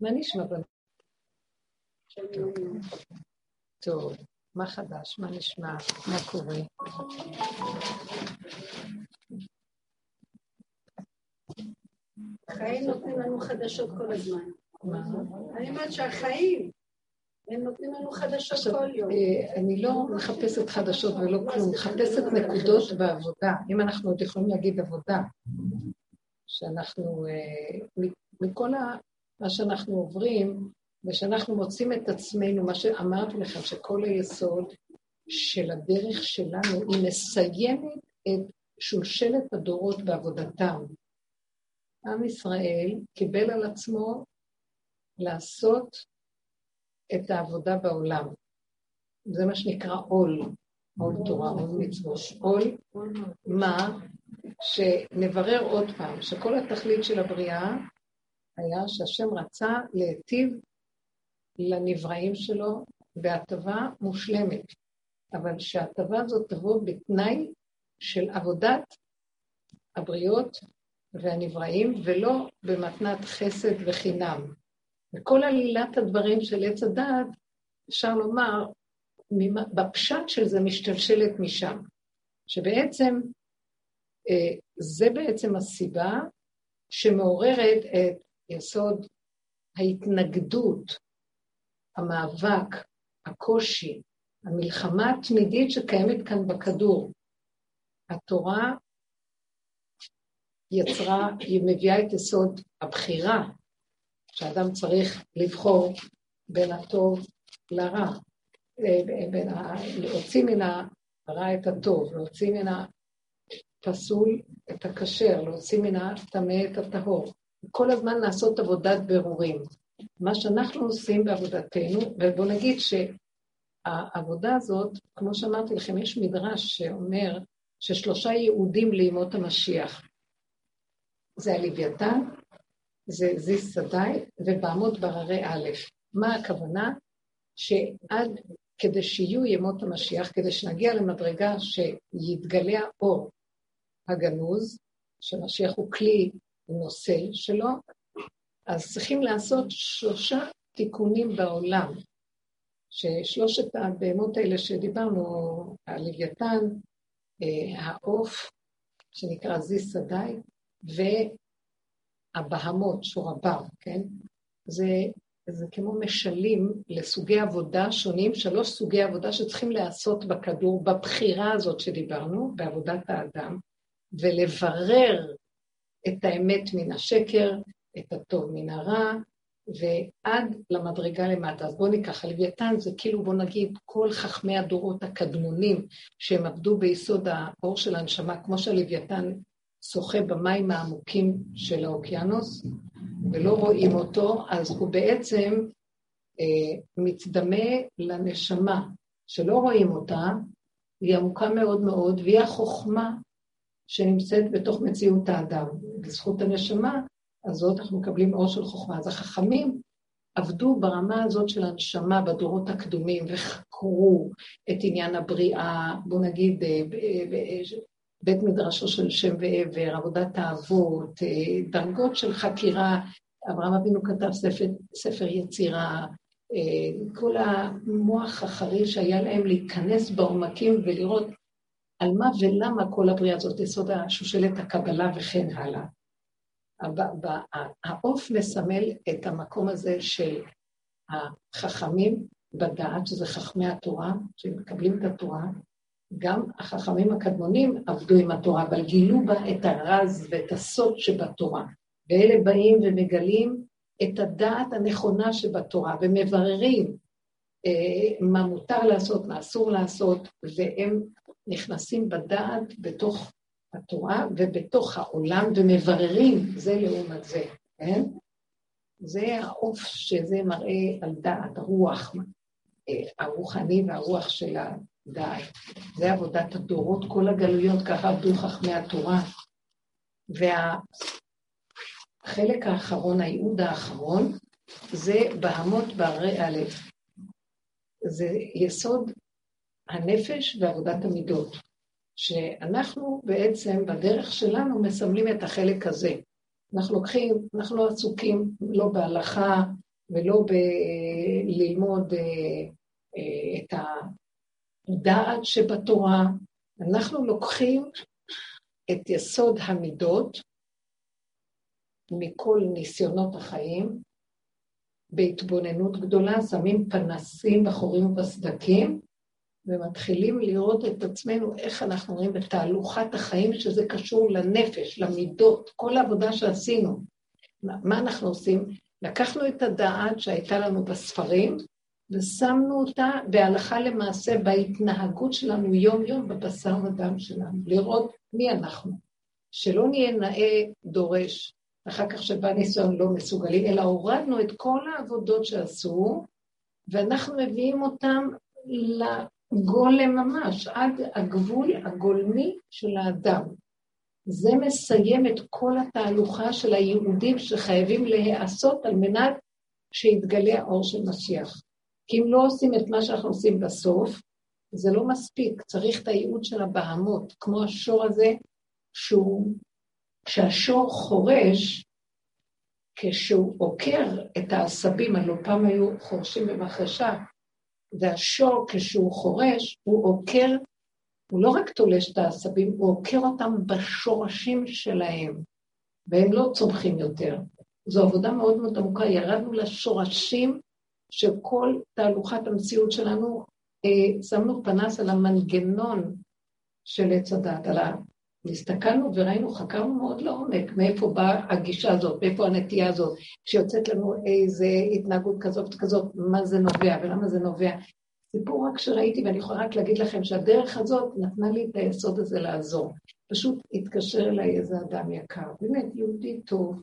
מה נשמע בנות? טוב, מה חדש? מה נשמע? מה קורה? החיים נותנים לנו חדשות כל הזמן. אני אומרת שהחיים, הם נותנים לנו חדשות כל יום. אה, אני לא מחפשת חדשות ולא כלום, מחפשת נקודות בעבודה. אם אנחנו עוד יכולים להגיד עבודה, שאנחנו, אה, מכל מה שאנחנו עוברים, ושאנחנו מוצאים את עצמנו, מה שאמרתי לכם, שכל היסוד של הדרך שלנו, היא מסיימת את שושלת הדורות בעבודתם. עם ישראל קיבל על עצמו לעשות את העבודה בעולם. זה מה שנקרא עול, עול תורה, עול מצוות. עול, מה? שנברר עוד פעם, שכל התכלית של הבריאה היה שהשם רצה להיטיב לנבראים שלו בהטבה מושלמת, אבל שההטבה הזאת תבוא בתנאי של עבודת הבריות והנבראים, ולא במתנת חסד וחינם. וכל עלילת הדברים של עץ הדעת, אפשר לומר, בפשט של זה משתלשלת משם. שבעצם, אה, זה בעצם הסיבה שמעוררת את יסוד ההתנגדות, המאבק, הקושי, המלחמה התמידית שקיימת כאן בכדור. התורה יצרה, היא מביאה את יסוד הבחירה, שאדם צריך לבחור בין הטוב לרע, אה, בין ה... להוציא מן הרע את הטוב, להוציא מן הפסול את הכשר, להוציא מן הטמא את הטהור. כל הזמן לעשות עבודת בירורים. מה שאנחנו עושים בעבודתנו, ובואו נגיד שהעבודה הזאת, כמו שאמרתי לכם, יש מדרש שאומר ששלושה יהודים לימות המשיח. זה הלוויתן, זה זיס סדאי ובעמוד בררי א'. מה הכוונה? שעד כדי שיהיו ימות המשיח, כדי שנגיע למדרגה שיתגלה האור הגנוז, שמשיח הוא כלי נושא שלו, אז צריכים לעשות שלושה תיקונים בעולם, ששלושת הבהמות האלה שדיברנו, הלוויתן, אה, העוף, שנקרא זיס סדאי, והבהמות, שור הבר, כן? זה, זה כמו משלים לסוגי עבודה שונים, שלוש סוגי עבודה שצריכים להיעשות בכדור, בבחירה הזאת שדיברנו, בעבודת האדם, ולברר את האמת מן השקר, את הטוב מן הרע, ועד למדרגה למטה. אז בואו ניקח, הלוויתן זה כאילו, בואו נגיד, כל חכמי הדורות הקדמונים שהם עבדו ביסוד האור של הנשמה, כמו שהלוויתן שוחה במים העמוקים של האוקיינוס, ולא רואים אותו, אז הוא בעצם אה, מצדמה לנשמה, שלא רואים אותה, היא עמוקה מאוד מאוד, והיא החוכמה שנמצאת בתוך מציאות האדם. בזכות הנשמה הזאת אנחנו מקבלים אור של חוכמה. אז החכמים עבדו ברמה הזאת של הנשמה בדורות הקדומים וחקרו את עניין הבריאה, בואו נגיד, אה, בית מדרשו של שם ועבר, עבודת האבות, אה, דרגות של חקירה, אברהם אבינו כתב ספר, ספר יצירה, אה, כל המוח החריש שהיה להם להיכנס בעומקים ולראות על מה ולמה כל הבריאה הזאת, יסוד השושלת הקבלה וכן הלאה. העוף מסמל את המקום הזה של החכמים בדעת, שזה חכמי התורה, שמקבלים את התורה, גם החכמים הקדמונים עבדו עם התורה, אבל גילו בה את הרז ואת הסוד שבתורה. ואלה באים ומגלים את הדעת הנכונה שבתורה, ומבררים אה, מה מותר לעשות, מה אסור לעשות, והם נכנסים בדעת בתוך התורה ובתוך העולם ומבררים זה לעומת זה, כן? זה העוף שזה מראה על דעת, הרוח, אה, הרוחני והרוח של הדעת. זה עבודת הדורות, כל הגלויות, ככה עבדו חכמי התורה. והחלק האחרון, הייעוד האחרון, זה בהמות בהרי א'. זה יסוד הנפש ועבודת המידות. שאנחנו בעצם בדרך שלנו מסמלים את החלק הזה. אנחנו לוקחים, אנחנו לא עסוקים לא בהלכה ולא בללמוד אה, אה, את הדעת שבתורה. אנחנו לוקחים את יסוד המידות מכל ניסיונות החיים, בהתבוננות גדולה, שמים פנסים בחורים ובסדקים, ומתחילים לראות את עצמנו, איך אנחנו רואים בתהלוכת החיים, שזה קשור לנפש, למידות, כל העבודה שעשינו. מה אנחנו עושים? לקחנו את הדעת שהייתה לנו בספרים, ושמנו אותה בהלכה למעשה בהתנהגות שלנו יום-יום בבשר ודם שלנו, לראות מי אנחנו. שלא נהיה נאה דורש, אחר כך שבא ניסיון לא מסוגלים, אלא הורדנו את כל העבודות שעשו, ואנחנו מביאים אותם לגולם ממש, עד הגבול הגולמי של האדם. זה מסיים את כל התהלוכה של היהודים שחייבים להיעשות על מנת שיתגלה האור של משיח. כי אם לא עושים את מה שאנחנו עושים בסוף, זה לא מספיק, צריך את הייעוד של הבהמות, כמו השור הזה, שהוא, כשהשור חורש, כשהוא עוקר את העשבים, הלוא פעם היו חורשים במחרשה, והשור כשהוא חורש, הוא עוקר, הוא לא רק תולש את העשבים, הוא עוקר אותם בשורשים שלהם, והם לא צומחים יותר. זו עבודה מאוד מאוד עמוקה, ירדנו לשורשים של כל תהלוכת המציאות שלנו, אה, שמנו פנס על המנגנון של עץ הדת, על ה... הסתכלנו וראינו, חקרנו מאוד לעומק, מאיפה באה הגישה הזאת, מאיפה הנטייה הזאת, כשיוצאת לנו איזו התנהגות כזאת וכזאת, מה זה נובע ולמה זה נובע. סיפור רק שראיתי, ואני יכולה רק להגיד לכם שהדרך הזאת נתנה לי את היסוד הזה לעזור. פשוט התקשר אליי איזה אדם יקר, באמת יהודי טוב,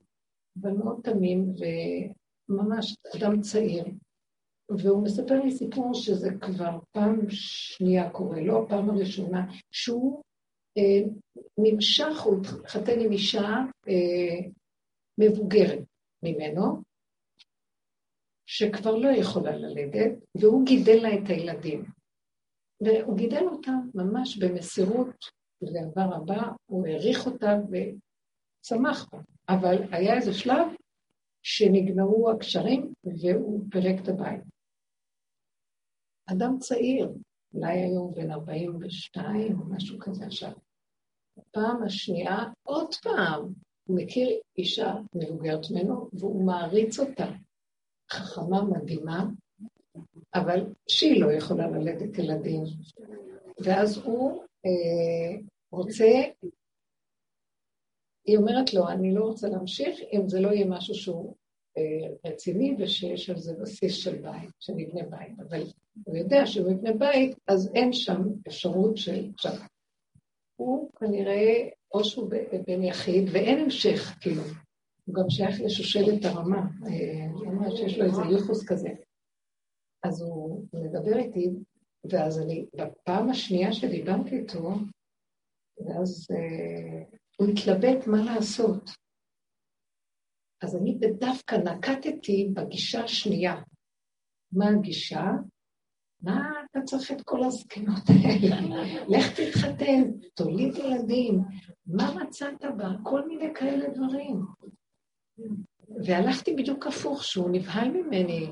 אבל מאוד תמים, וממש אדם צעיר, והוא מספר לי סיפור שזה כבר פעם שנייה קורה, לא הפעם הראשונה, שהוא נמשך, הוא התחתן עם אישה אה, מבוגרת ממנו, שכבר לא יכולה ללדת, והוא גידל לה את הילדים. והוא גידל אותה ממש במסירות ובאהבה רבה, הוא העריך אותה וצמח בה. אבל היה איזה שלב שנגמרו הקשרים והוא פירק את הבית. אדם צעיר, אולי היום בן 42 או משהו כזה עכשיו. בפעם השנייה, עוד פעם, הוא מכיר אישה מבוגרת ממנו והוא מעריץ אותה. חכמה מדהימה, אבל שהיא לא יכולה ללדת ילדים. ואז הוא אה, רוצה, היא אומרת לו, אני לא רוצה להמשיך אם זה לא יהיה משהו שהוא אה, רציני ושיש על זה בסיס של בית, שנבנה בית. אבל הוא יודע שהוא יבנה בית, אז אין שם אפשרות של... עכשיו, הוא כנראה, או שהוא בן יחיד, ואין המשך, כאילו. הוא גם שייך לשושלת הרמה, אה, ממש יש לו איזה ייחוס כזה. אז הוא מדבר איתי, ואז אני, בפעם השנייה שדיברתי איתו, ואז אה, הוא התלבט מה לעשות. אז אני דווקא נקטתי בגישה השנייה. מה הגישה? מה אתה צריך את כל הזקנות האלה? לך תתחתן, תוליד ילדים, מה מצאת בה? כל מיני כאלה דברים. והלכתי בדיוק הפוך, שהוא נבהל ממני,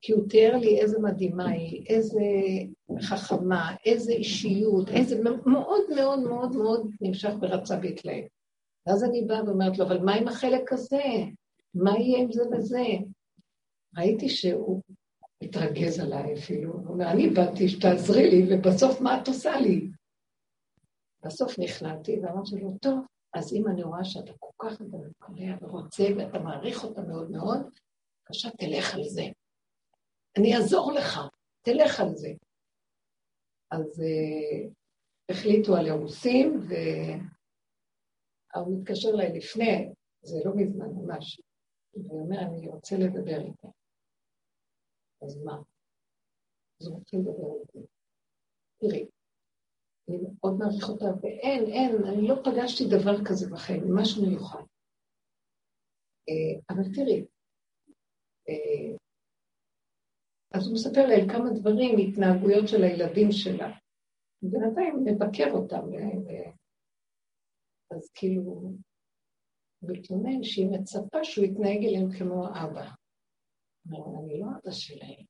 כי הוא תיאר לי איזה מדהימה היא, איזה חכמה, איזה אישיות, איזה מאוד מאוד מאוד מאוד נמשך ורצה והתלהב. ואז אני באה ואומרת לו, אבל מה עם החלק הזה? מה יהיה עם זה וזה? ראיתי שהוא מתרגז עליי אפילו, הוא אומר, אני באתי שתעזרי לי, ובסוף מה את עושה לי? בסוף נכנעתי ואמרתי לו, טוב, אז אם אני רואה שאתה כל כך מתקרע ורוצה ואתה מעריך אותה מאוד מאוד, בבקשה, תלך על זה. אני אעזור לך, תלך על זה. אז uh, החליטו על אירוסין, והוא מתקשר אליי לפני, זה לא מזמן ממש, והוא אומר, אני רוצה לדבר איתה. אז מה? אז הוא מתחיל לדבר איתי. תראי, אני מאוד מעריך אותה, ואין, אין, אני לא פגשתי דבר כזה בחיים, משהו מיוחד. אה, אבל תראי, אה, אז הוא מספר לי על כמה דברים, התנהגויות של הילדים שלה. בינתיים מבקר אותם, אה, אז כאילו, הוא מתלונן שהיא מצפה שהוא יתנהג אליהם כמו האבא. אני לא אבא שלהם.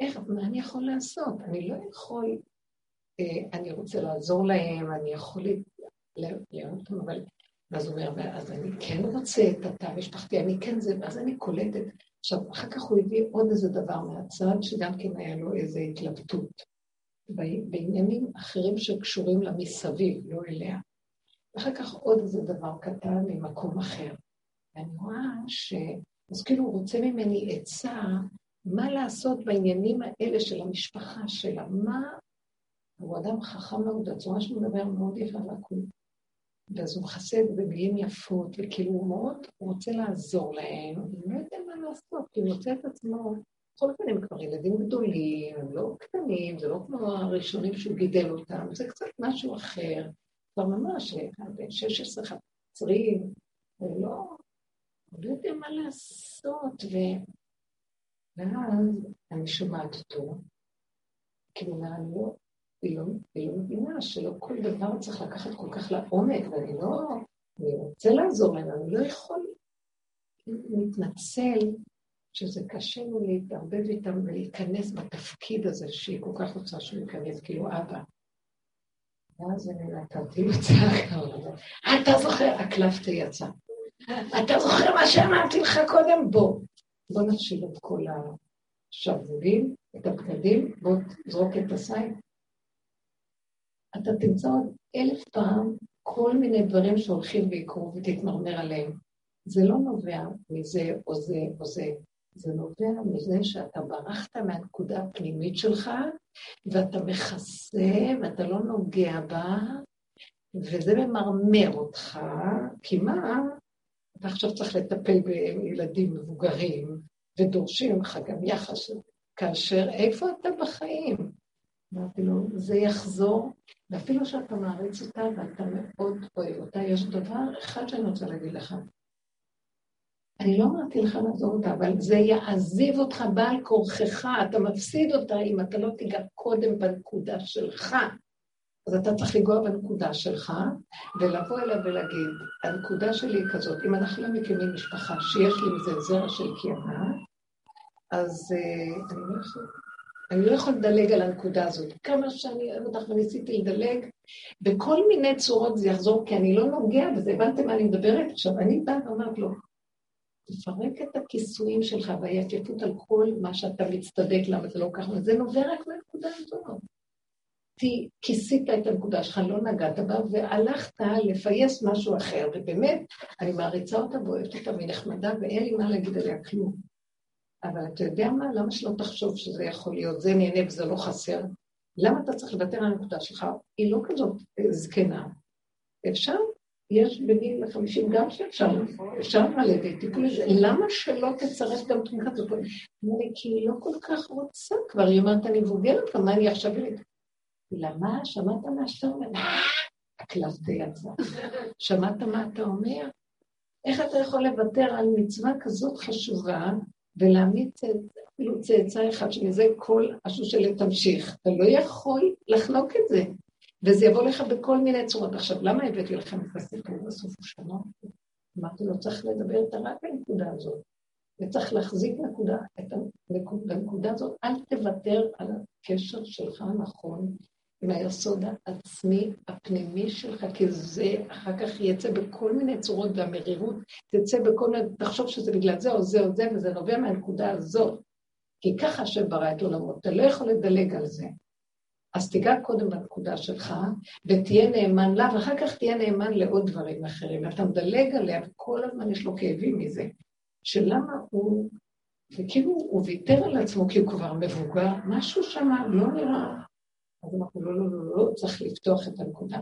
איך, מה אני יכול לעשות? אני לא יכול, אה, אני רוצה לעזור להם, אני יכול לראות אותם, אבל... ואז הוא אומר, אז אני כן רוצה את התא המשפחתי, אני כן זה, ואז אני קולטת. עכשיו, אחר כך הוא הביא עוד איזה דבר מהצד, שגם כן היה לו איזו התלבטות. בעניינים אחרים שקשורים לה מסביב, לא אליה. ואחר כך עוד איזה דבר קטן ממקום אחר. ואני רואה ש... אז כאילו הוא רוצה ממני עצה מה לעשות בעניינים האלה של המשפחה שלה, מה... הוא אדם חכם מאוד, הצורה שהוא מדבר מאוד יפה והכול. ואז הוא מחסד במילים יפות, וכאילו הוא מאוד רוצה לעזור להם, הוא לא יודע מה לעשות, כי הוא מוצא את עצמו, בכל אופן הם כבר ילדים גדולים, הם לא קטנים, זה לא כמו הראשונים שהוא גידל אותם, זה קצת משהו אחר. כבר ממש, בן 16, 20, ולא, לא יודע מה לעשות, ו... ואז אני שומעת אותו, כאילו, אני לא, היא לא, היא לא מבינה שלא כל דבר צריך לקחת כל כך לעומק, ואני לא, אני רוצה לעזור להם, אני לא יכול להתנצל שזה קשה לו להתערבב איתם ולהיכנס בתפקיד הזה שהיא כל כך רוצה שהוא ייכנס, כאילו אבא. ואז אני נתתי לו צעקה, אתה זוכר, הקלפת יצא. אתה זוכר מה שאמרתי לך קודם? בוא, בוא נשיל את כל השרוולים, את הבגדים, בוא תזרוק את הסייד. אתה תמצא עוד אלף פעם כל מיני דברים שהולכים ויקרו ותתמרמר עליהם. זה לא נובע מזה או זה או זה, זה נובע מזה שאתה ברחת מהנקודה הפנימית שלך, ואתה מכסה ואתה לא נוגע בה, וזה ממרמר אותך, כי מה? אתה עכשיו צריך לטפל בילדים מבוגרים, ודורשים ממך גם יחס, כאשר איפה אתה בחיים? אמרתי לו, זה יחזור, ואפילו שאתה מעריץ אותה ואתה מאוד אוהב אותה, יש דבר אחד שאני רוצה להגיד לך. אני לא אמרתי לך לעזור אותה, אבל זה יעזיב אותך בעל כורכך, אתה מפסיד אותה אם אתה לא תיגע קודם בנקודה שלך. אז אתה צריך לנגוע בנקודה שלך, ולבוא אליה ולהגיד, הנקודה שלי היא כזאת, אם אנחנו לא מקימים משפחה שיש לי מזה זרע של קיימה, אז uh, אני לא יכול, אני לא יכול לדלג על הנקודה הזאת. כמה שאני אוהב אותך וניסיתי לדלג, בכל מיני צורות זה יחזור, כי אני לא נוגע בזה, הבנתם מה אני מדברת? עכשיו, אני באה ואומרת לו, תפרק את הכיסויים שלך והיפיפות על כל מה שאתה מצטדק למה זה לא ככה, זה נובע רק מהנקודה הזאת. כיסית את הנקודה שלך, לא נגעת בה, והלכת לפייס משהו אחר, ובאמת, אני מעריצה אותה ואוהבת אותה ונחמדה, ואין לי מה להגיד עליה כלום. אבל אתה יודע מה? למה שלא תחשוב שזה יכול להיות, זה נהנה וזה לא חסר? למה אתה צריך לוותר על הנקודה שלך? היא לא כזאת זקנה. אפשר יש בגיל החמישים גם שאפשר, אפשר ידי טיפול לזה, למה שלא תצרף גם תמונה זאת? כי היא לא כל כך רוצה כבר, היא אומרת, אני מבוגרת, מה אני עכשיו? למה? שמעת מה שאתה אומר? הקלפת יצא. שמעת מה אתה אומר? איך אתה יכול לוותר על מצווה כזאת חשובה ולהעמיד אפילו צאצא אחד שמזה כל השושלת תמשיך? אתה לא יכול לחלוק את זה. וזה יבוא לך בכל מיני צורות. עכשיו, למה הבאתי לכם את הסיפור בסוף השנה? אמרתי לו, צריך לדבר את רק בנקודה הזאת, וצריך להחזיק נקודה, את הנקודה הזאת, אל תוותר על הקשר שלך הנכון עם היסוד העצמי הפנימי שלך, כי זה אחר כך יצא בכל מיני צורות, והמרירות תצא בכל מיני, תחשוב שזה בגלל זה או זה או זה, וזה נובע מהנקודה הזאת. כי ככה השם ברא את עולמות, אתה לא יכול לדלג על זה. אז תיגע קודם בנקודה שלך, ותהיה נאמן לה, ואחר כך תהיה נאמן לעוד דברים אחרים. אתה מדלג עליה, וכל הזמן יש לו כאבים מזה. שלמה הוא, וכאילו הוא ויתר על עצמו כי הוא כבר מבוגר, משהו שם לא נראה. אז אנחנו לא, לא, לא, לא, צריך לפתוח את הנקודה.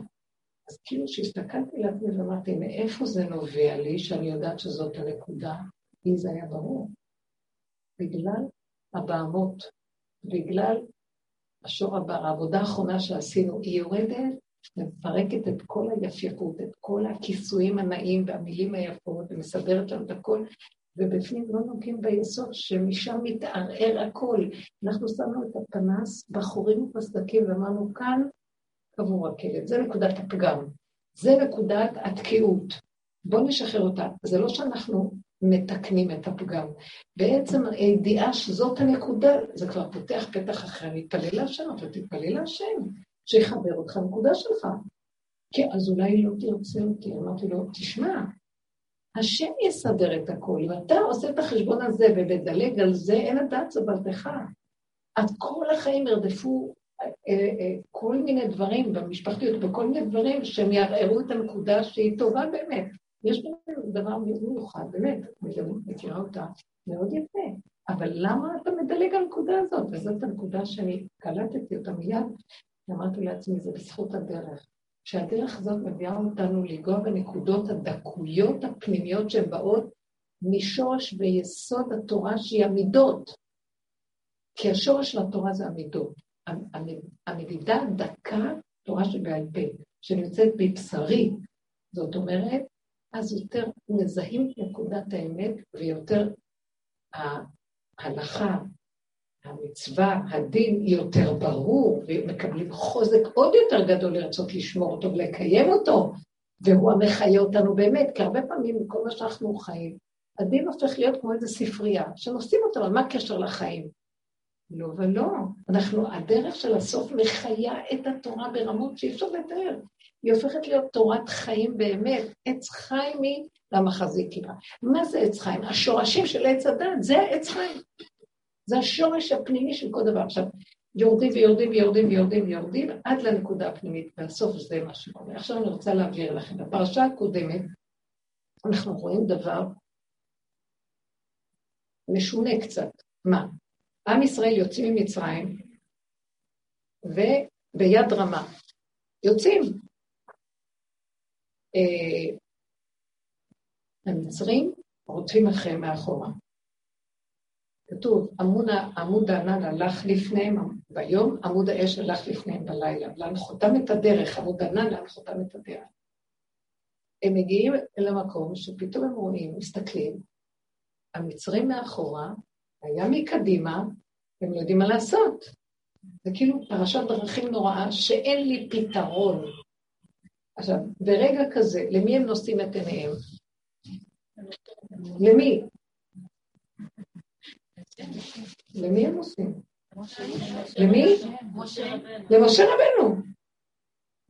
אז כאילו שהסתכלתי לעצמי ואמרתי, מאיפה זה נובע לי, שאני יודעת שזאת הנקודה, אם זה היה ברור? בגלל הבעמות, בגלל השור הבא, העבודה האחרונה שעשינו, היא יורדת מפרקת את כל היפייפות, את כל הכיסויים הנאים והמילים היפות, ומסדרת לנו את הכל, ובפנים לא נוגעים ביסוד שמשם מתערער הכל. אנחנו שמנו את הפנס בחורים ובסדקים ואמרנו, כאן קבור הכלב, זה נקודת הפגם, זה נקודת התקיעות. בואו נשחרר אותה. זה לא שאנחנו מתקנים את הפגם. בעצם הידיעה שזאת הנקודה, זה כבר פותח פתח אחר, אני אתפלל להשם, אבל תתפלל להשם, שיחבר אותך לנקודה שלך. כי אז אולי לא תרצה אותי. אמרתי לו, תשמע, השם יסדר את הכל, ואתה עושה את החשבון הזה ומדלג על זה, אין הדעת צבלתך. עד כל החיים ירדפו אה, אה, כל מיני דברים במשפחתיות, בכל מיני דברים שהם יערערו את הנקודה שהיא טובה באמת. יש בהם דבר מיוחד, באמת, מכירה אותה מאוד יפה, אבל למה אתה מדלג על הנקודה הזאת? וזאת הנקודה שאני קלטתי אותה מיד, אמרתי לעצמי, זה בזכות הדרך. שהדרך הזאת מביאה אותנו לנגוע בנקודות הדקויות הפנימיות שהן באות משורש ויסוד התורה שהיא המידות. כי השורש של התורה זה המידות. המדידה הדקה, תורה שבעל פה, שנמצאת בבשרי, זאת אומרת, אז יותר מזהים את נקודת האמת ויותר ההלכה, המצווה, הדין יותר ברור, ומקבלים חוזק עוד יותר גדול לרצות לשמור אותו ולקיים אותו, והוא המחיה אותנו באמת, כי הרבה פעמים מכל מה שאנחנו חיים, הדין הופך להיות כמו איזו ספרייה, שנושאים אותו, אבל מה הקשר לחיים? לא ולא. אנחנו, הדרך של הסוף מחיה את התורה ברמות שאי אפשר לתאר. היא הופכת להיות תורת חיים באמת. עץ חיים היא למחזיק קיבה. מה זה עץ חיים? השורשים של עץ הדת, זה עץ חיים. זה השורש הפנימי של כל דבר. עכשיו, יורדים ויורדים ויורדים ויורדים ויורדים עד לנקודה הפנימית, והסוף זה מה שקורה. עכשיו אני רוצה להעביר לכם. בפרשה הקודמת אנחנו רואים דבר משונה קצת. מה? עם ישראל יוצאים ממצרים, וביד רמה. יוצאים. אה, המצרים רודפים אחריהם מאחורה. כתוב, עמוד, עמוד הענן הלך לפניהם ביום, עמוד האש הלך לפניהם בלילה. להנחותם את הדרך, עמוד הענן להנחותם את הדרך. הם מגיעים אל המקום שפתאום הם רואים, מסתכלים, המצרים מאחורה, היה מקדימה, הם לא יודעים מה לעשות. זה כאילו פרשת דרכים נוראה שאין לי פתרון. עכשיו, ברגע כזה, למי הם נושאים את עיניהם? למי? למי הם עושים? למי? למשה רבנו.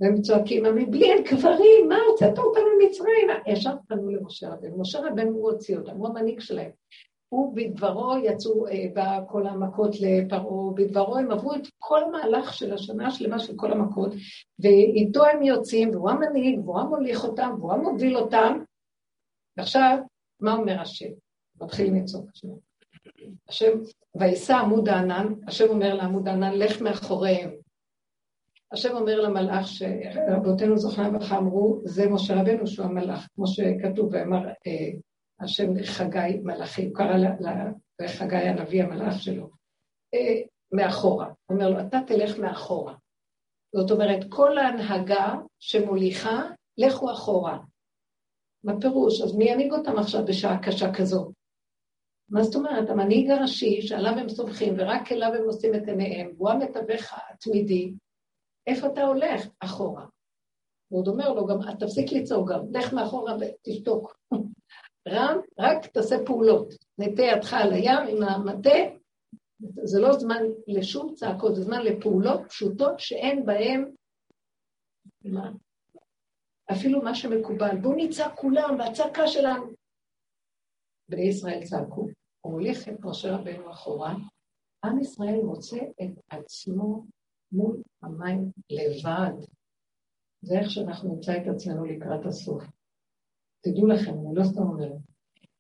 והם צועקים, בלי אין קברים, מה הוצאת אותנו ממצרים? ישר פנו למשה רבנו. משה רבנו הוא הוציא אותם, הוא המנהיג שלהם. הוא בדברו יצאו אה, כל המכות לפרעה, בדברו הם עברו את כל המהלך של השנה השלמה של כל המכות, ואיתו הם יוצאים, והוא המנהיג, והוא המוליך אותם, והוא המוביל אותם. ועכשיו, מה אומר השם? מתחילים לצעוק עכשיו. השם, וישא עמוד הענן, השם אומר לעמוד הענן, לך מאחוריהם. השם אומר למלאך שרבותינו זוכנה וברכה אמרו, זה משה רבנו שהוא המלאך, כמו שכתוב, ואמר אה, השם חגי מלאכי, הוא קרא לחגי הנביא המלאך שלו, אה, מאחורה. הוא אומר לו, אתה תלך מאחורה. זאת אומרת, כל ההנהגה שמוליכה, לכו אחורה. מה פירוש? אז מי ינהיג אותם עכשיו בשעה קשה כזאת? מה זאת אומרת? המנהיג הראשי שעליו הם סומכים ורק אליו הם נושאים את עיניהם, והוא המתווך התמידי, איפה אתה הולך? אחורה. ועוד אומר לו גם, תפסיק לצעוק גם, לך מאחורה ותשתוק. רם, רק תעשה פעולות. נטה ידך על הים עם המטה, זה לא זמן לשום צעקות, זה זמן לפעולות פשוטות שאין בהן, מה? אפילו מה שמקובל. בואו נצעק כולם, והצעקה שלנו. בני ישראל צעקו. הוא הוליך את משה רבנו אחורה, עם ישראל מוצא את עצמו מול המים לבד. זה איך שאנחנו נמצא את עצמנו לקראת הסוף. תדעו לכם, אני לא סתם אומרת.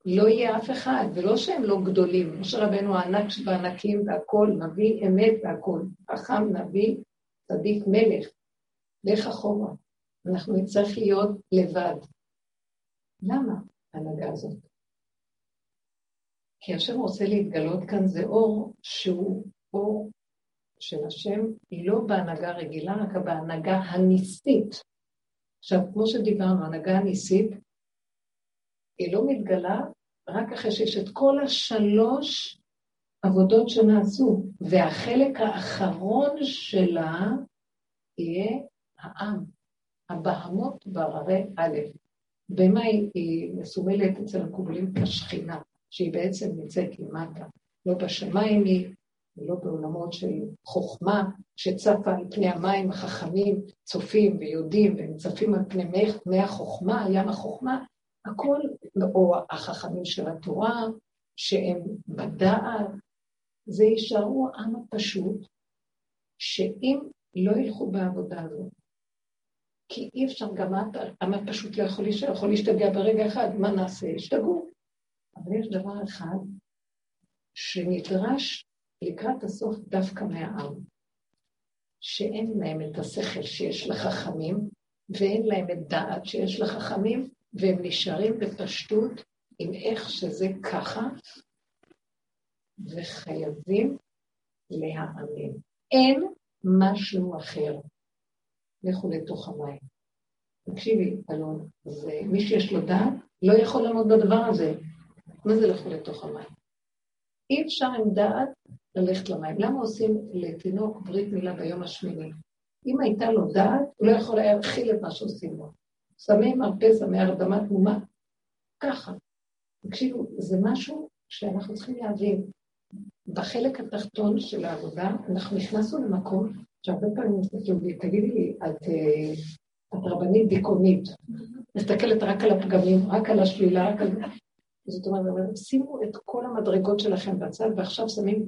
לא יהיה אף אחד, ולא שהם לא גדולים. משה רבנו הענק שבענקים והכול, נביא אמת והכול. חכם, נביא, צדיק, מלך. לך אחורה. אנחנו נצטרך להיות לבד. למה ההנהגה הזאת? כי השם רוצה להתגלות כאן, זה אור שהוא אור של השם, היא לא בהנהגה רגילה, רק בהנהגה הניסית. עכשיו, כמו שדיברנו, הנהגה הניסית, היא לא מתגלה רק אחרי שיש את כל השלוש עבודות שנעשו, והחלק האחרון שלה יהיה העם, הבהמות בררי א'. במה היא, היא מסומלת אצל המקובלים כשכינה, שהיא בעצם נמצאת למטה. לא בשמיים היא, ולא בעולמות של חוכמה שצפה על פני המים, החכמים צופים ויודעים ומצפים על פני מי, מי החוכמה, ים החוכמה, הכל, או החכמים של התורה, שהם בדעת, זה יישארו העם הפשוט, שאם לא ילכו בעבודה הזאת, כי אי אפשר, גם העם הפשוט לא יכול להשתגע ברגע אחד, מה נעשה? ישתגעו. אבל יש דבר אחד שנדרש לקראת הסוף דווקא מהעם, שאין להם את השכל שיש לחכמים, ואין להם את דעת שיש לחכמים, והם נשארים בפשטות עם איך שזה ככה, וחייבים להאמין. אין משהו אחר. לכו לתוך המים. תקשיבי, אלון, זה מי שיש לו דעת לא יכול לעמוד בדבר הזה. מה זה לכו לתוך המים? אי אפשר עם דעת ללכת למים. למה עושים לתינוק ברית מילה ביום השמיני? אם הייתה לו דעת, הוא לא יכול היה להכיל את מה שעושים לו. שמים מרפסע מהרדמה תמומה. ככה. תקשיבו, זה משהו שאנחנו צריכים להבין. בחלק התחתון של העבודה, אנחנו נכנסנו למקום שהרבה פעמים מסתכלים לי, תגידי לי, את, אה, את רבנית דיכאונית, מסתכלת רק על הפגמים, רק על השלילה, רק על... זאת אומרת, שימו את כל המדרגות שלכם בצד, ועכשיו שמים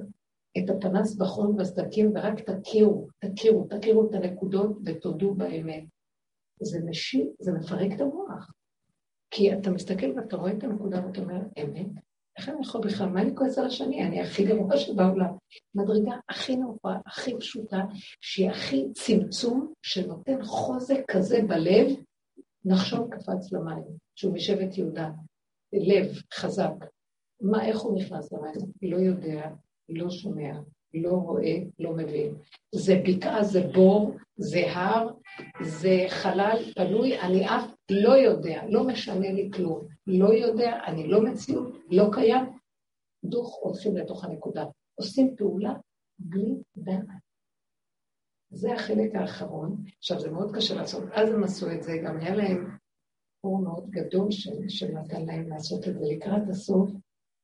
את הפנס בחום בסדקים, ורק תכירו, תכירו, תכירו את הנקודות ותודו באמת. זה משיב, זה מפרק את המוח. כי אתה מסתכל ואתה רואה את הנקודה ואתה אומר, אמת, איך אני יכול בכלל, מה אני כועס על השני? אני הכי גרוע שבעולם. מדרגה הכי נוחה, הכי פשוטה, שהיא הכי צמצום, שנותן חוזק כזה בלב, נחשון קפץ למים, שהוא משבט יהודה. לב חזק. מה, איך הוא נכנס למים? לא יודע, לא שומע, לא רואה, לא מבין. זה בקעה, זה בור, זה הר, זה חלל פנוי, אני אף לא יודע, לא משנה לי כלום. לא יודע, אני לא מציאות, לא קיים. דוך הולכים לתוך הנקודה. עושים פעולה בלי דעת. זה החלק האחרון. עכשיו, זה מאוד קשה לעשות. אז הם עשו את זה, גם היה להם אור מאוד גדול שנתן להם לעשות את זה לקראת הסוף.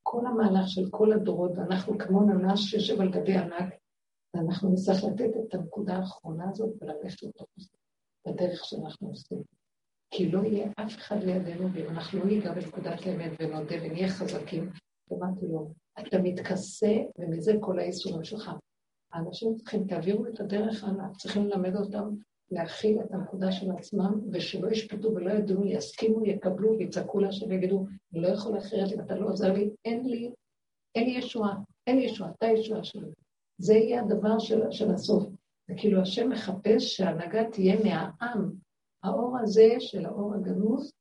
כל המהלך של כל הדורות, ואנחנו כמו נמש שיושב על גבי ענק, ואנחנו נצטרך לתת את הנקודה האחרונה הזאת וללכת זה, בדרך שאנחנו עושים. כי לא יהיה אף אחד לידינו, ואם אנחנו לא ניגע בנקודת האמת ונודה ונהיה חזקים, אמרתי לו, אתה מתכסה, ומזה כל האיסורים שלך. האנשים צריכים, תעבירו את הדרך הלאה, צריכים ללמד אותם להכיל את הנקודה של עצמם, ושלא ישפטו ולא ידעו, יסכימו, יקבלו ויצעקו לה ויגידו, אני לא יכול אחרת אם אתה לא עוזר לי, אין לי, אין לי ישועה, אין לי ישועה, אתה ישועה שלי. זה יהיה הדבר של, של הסוף. זה כאילו השם מחפש שההנהגה תהיה מהעם. האור הזה של האור הגנוז,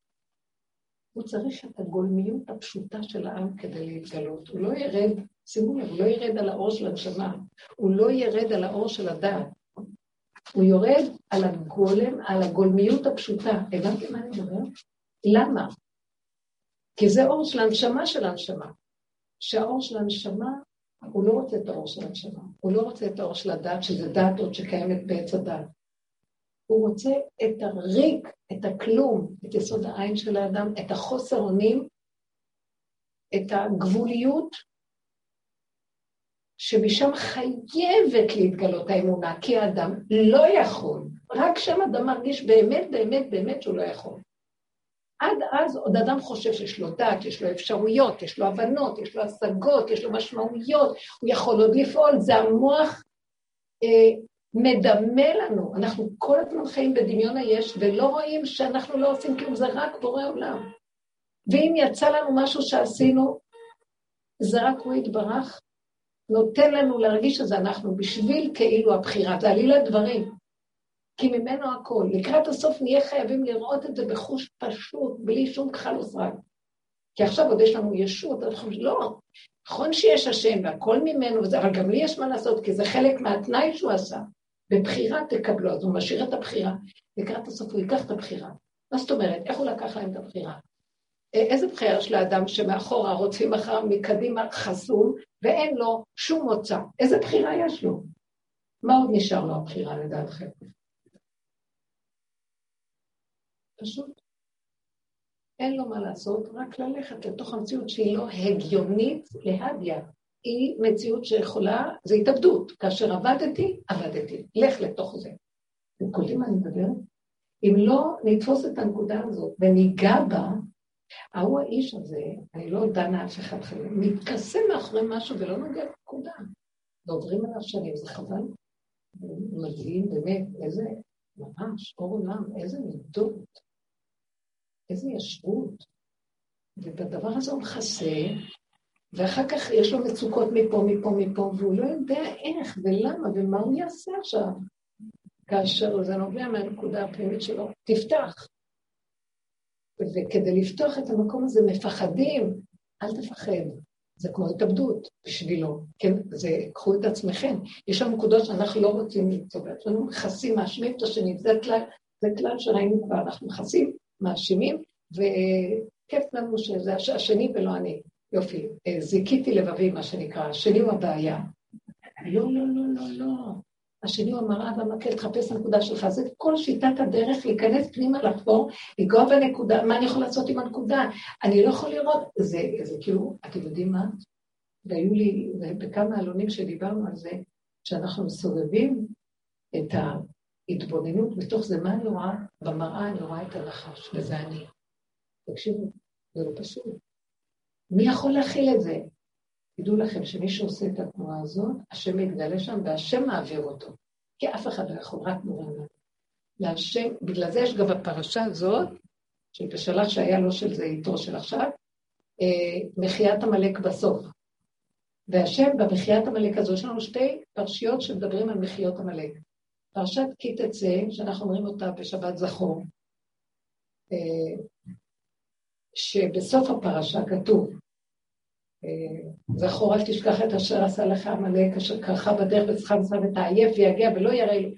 הוא צריך את הגולמיות הפשוטה של העם כדי להתגלות. הוא לא ירד, שימו לב, הוא לא ירד על האור של הנשמה, הוא לא ירד על האור של הדעת. הוא יורד על הגולם, על הגולמיות הפשוטה. הבנתם מה אני מדבר? למה? כי זה אור של הנשמה של הנשמה. שהאור של הנשמה, הוא לא רוצה את האור של הנשמה, הוא לא רוצה את האור של הדת, שזה דת עוד שקיימת בעץ הדת. הוא רוצה את הריק, את הכלום, את יסוד העין של האדם, את החוסר אונים, את הגבוליות שמשם חייבת להתגלות האמונה, כי האדם לא יכול. רק שם אדם מרגיש באמת, באמת, באמת שהוא לא יכול. עד אז עוד אדם חושב שיש לו דעת, יש לו אפשרויות, יש לו הבנות, יש לו השגות, יש לו משמעויות, הוא יכול עוד לפעול, זה המוח אה, מדמה לנו. אנחנו כל הזמן חיים בדמיון היש ולא רואים שאנחנו לא עושים כלום, זה רק בורא עולם. ואם יצא לנו משהו שעשינו, זה רק הוא יתברך, נותן לנו להרגיש שזה אנחנו בשביל כאילו הבחירה, זה עלילת דברים. כי ממנו הכל. לקראת הסוף נהיה חייבים לראות את זה בחוש פשוט, בלי שום כחל וסרק. כי עכשיו עוד יש לנו ישות, אנחנו לא. נכון שיש השם והכל ממנו, וזה, אבל גם לי יש מה לעשות, כי זה חלק מהתנאי שהוא עשה. בבחירה תקבלו, אז הוא משאיר את הבחירה. לקראת הסוף הוא ייקח את הבחירה. מה זאת אומרת? איך הוא לקח להם את הבחירה? איזה בחירה יש לאדם שמאחורה רודפים אחריו מקדימה חסום, ואין לו שום מוצא? איזה בחירה יש לו? מה עוד נשאר לו הבחירה לדעתכם? פשוט אין לו מה לעשות, רק ללכת לתוך המציאות שהיא לא הגיונית להדיה. היא מציאות שיכולה, זה התאבדות. כאשר עבדתי, עבדתי. לך לתוך זה. אתם קולטים מה אני מדברת? אם לא נתפוס את הנקודה הזאת וניגע בה, ההוא האיש הזה, אני לא דנה אף אחד אחר, מתכסה מאחורי משהו ולא נוגע בנקודה. ועוברים עליו שנים, זה חבל. מדהים, באמת, איזה, ממש, אור עולם, איזה מידות, איזה ישרות. ובדבר הזה הוא מכסה, ואחר כך יש לו מצוקות מפה, מפה, מפה, והוא לא יודע איך ולמה ומה הוא יעשה עכשיו. כאשר זה נובע מהנקודה הפנימית שלו, תפתח. וכדי לפתוח את המקום הזה מפחדים, אל תפחד. זה כמו התאבדות בשבילו, כן? זה, קחו את עצמכם. יש לנו נקודות שאנחנו לא רוצים למצוא בעצמנו, מכסים, מאשימים את השני, זה כלל, זה כלל שראינו כבר, אנחנו מכסים, מאשימים, וכיף לנו שזה השני ולא אני. יופי, זיכיתי לבבי, מה שנקרא, השני הוא הבעיה. לא, לא, לא, לא, לא. השני הוא המראה והמקל, תחפש הנקודה שלך. זה כל שיטת הדרך להיכנס פנימה לחפור, לגוע בנקודה, מה אני יכול לעשות עם הנקודה? אני לא יכול לראות, זה, זה כאילו, אתם יודעים מה? והיו לי, בכמה עלונים שדיברנו על זה, שאנחנו מסובבים את ההתבוננות, מתוך זה מה אני רואה? במראה אני רואה את הנחש, וזה אני. תקשיבו, זה לא פשוט. מי יכול להכיל את זה? תדעו לכם שמי שעושה את התנועה הזאת, השם מתגלה שם והשם מעביר אותו. כי אף אחד לא יכול, רק מורנו. להשם, בגלל זה יש גם בפרשה הזאת, של בשלח שהיה לו של זה איתו של עכשיו, אה, מחיית עמלק בסוף. והשם במחיית עמלק הזו, יש לנו שתי פרשיות שמדברים על מחיות עמלק. פרשת כי תצא, שאנחנו אומרים אותה בשבת זכור, אה, שבסוף הפרשה כתוב, זכור אל תשכח את אשר עשה לך עמלק, אשר קרחה בדרך בצריכה מצווה ותעייף ויגיע ולא ירא לו.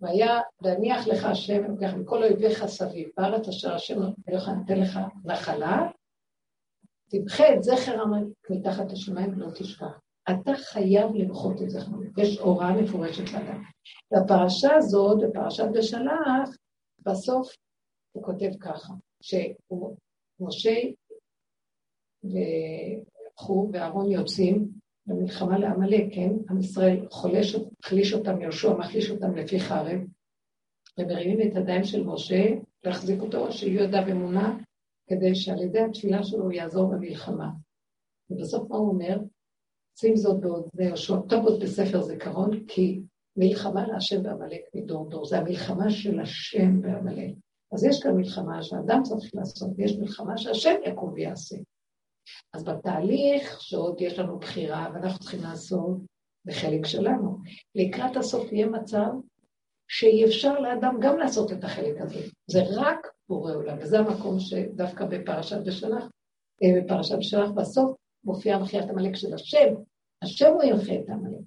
והיה להניח לך השם אלוקיך מכל אויביך סביב, בארץ אשר השם אלוהיך נותן לך נחלה, תמחה את זכר עמלק מתחת השמיים ולא תשכח. אתה חייב למחות את זכר עמלק, יש הוראה מפורשת לאדם. והפרשה הזאת, בפרשת בשלח, בסוף הוא כותב ככה, שמשה והלכו, ואהרון יוצאים במלחמה לעמלק, כן? עם ישראל חולש, חליש אותם, יהושע מחליש אותם לפי חרב, ומרימים את הידיים של משה להחזיק אותו, שיהיו ידיו אמונה, כדי שעל ידי התפילה שלו הוא יעזור במלחמה. ובסוף מה הוא אומר? שים זאת באוזני יהושע, טוב עוד בספר זיכרון, כי מלחמה להשם בעמלק מדור דור, זה המלחמה של השם בעמלק. אז יש כאן מלחמה שאדם צריך לעשות, ויש מלחמה שהשם יקום ויעשה. אז בתהליך שעוד יש לנו בחירה ואנחנו צריכים לעשות בחלק שלנו, לקראת הסוף יהיה מצב שאי אפשר לאדם גם לעשות את החלק הזה. זה רק בורא עולם, וזה המקום שדווקא בפרשת בשלח, אה, בפרשת בשלח בסוף מופיע מחיית עמלק של השם, השם הוא ינחה את עמלק.